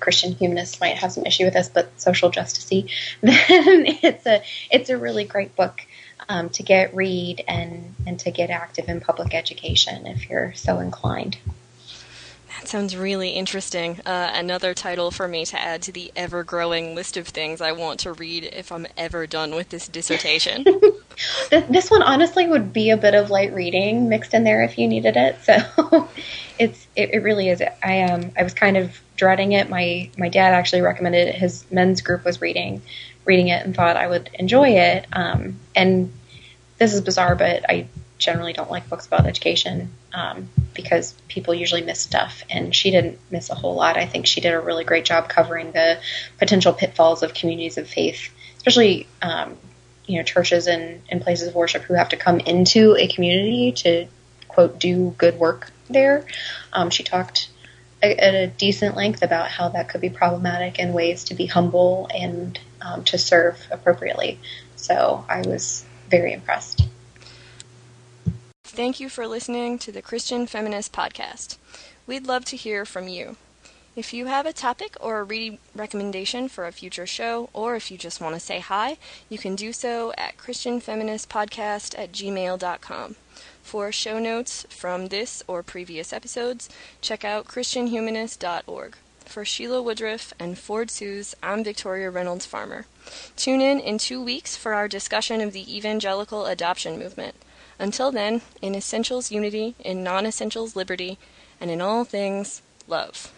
Christian humanists might have some issue with this, but social justicey, then it's a it's a really great book um, to get read and and to get active in public education if you're so inclined. That sounds really interesting. Uh, another title for me to add to the ever growing list of things I want to read if I'm ever done with this dissertation. this one honestly would be a bit of light reading mixed in there if you needed it. So it's it, it really is. I um I was kind of dreading it. My my dad actually recommended it. His men's group was reading reading it and thought I would enjoy it. Um, and this is bizarre, but I generally don't like books about education um, because people usually miss stuff, and she didn't miss a whole lot. I think she did a really great job covering the potential pitfalls of communities of faith, especially um, you know churches and, and places of worship who have to come into a community to quote do good work there. Um, she talked at a decent length about how that could be problematic and ways to be humble and um, to serve appropriately. So I was very impressed. Thank you for listening to the Christian Feminist Podcast. We'd love to hear from you. If you have a topic or a reading recommendation for a future show, or if you just want to say hi, you can do so at ChristianFeministPodcast at gmail.com. For show notes from this or previous episodes, check out ChristianHumanist.org. For Shelah Woodruff and Ford Seeuws, I'm Victoria Reynolds Farmer. Tune in in two weeks for our discussion of the evangelical adoption movement. Until then, in essentials unity, in non essentials liberty, and in all things love.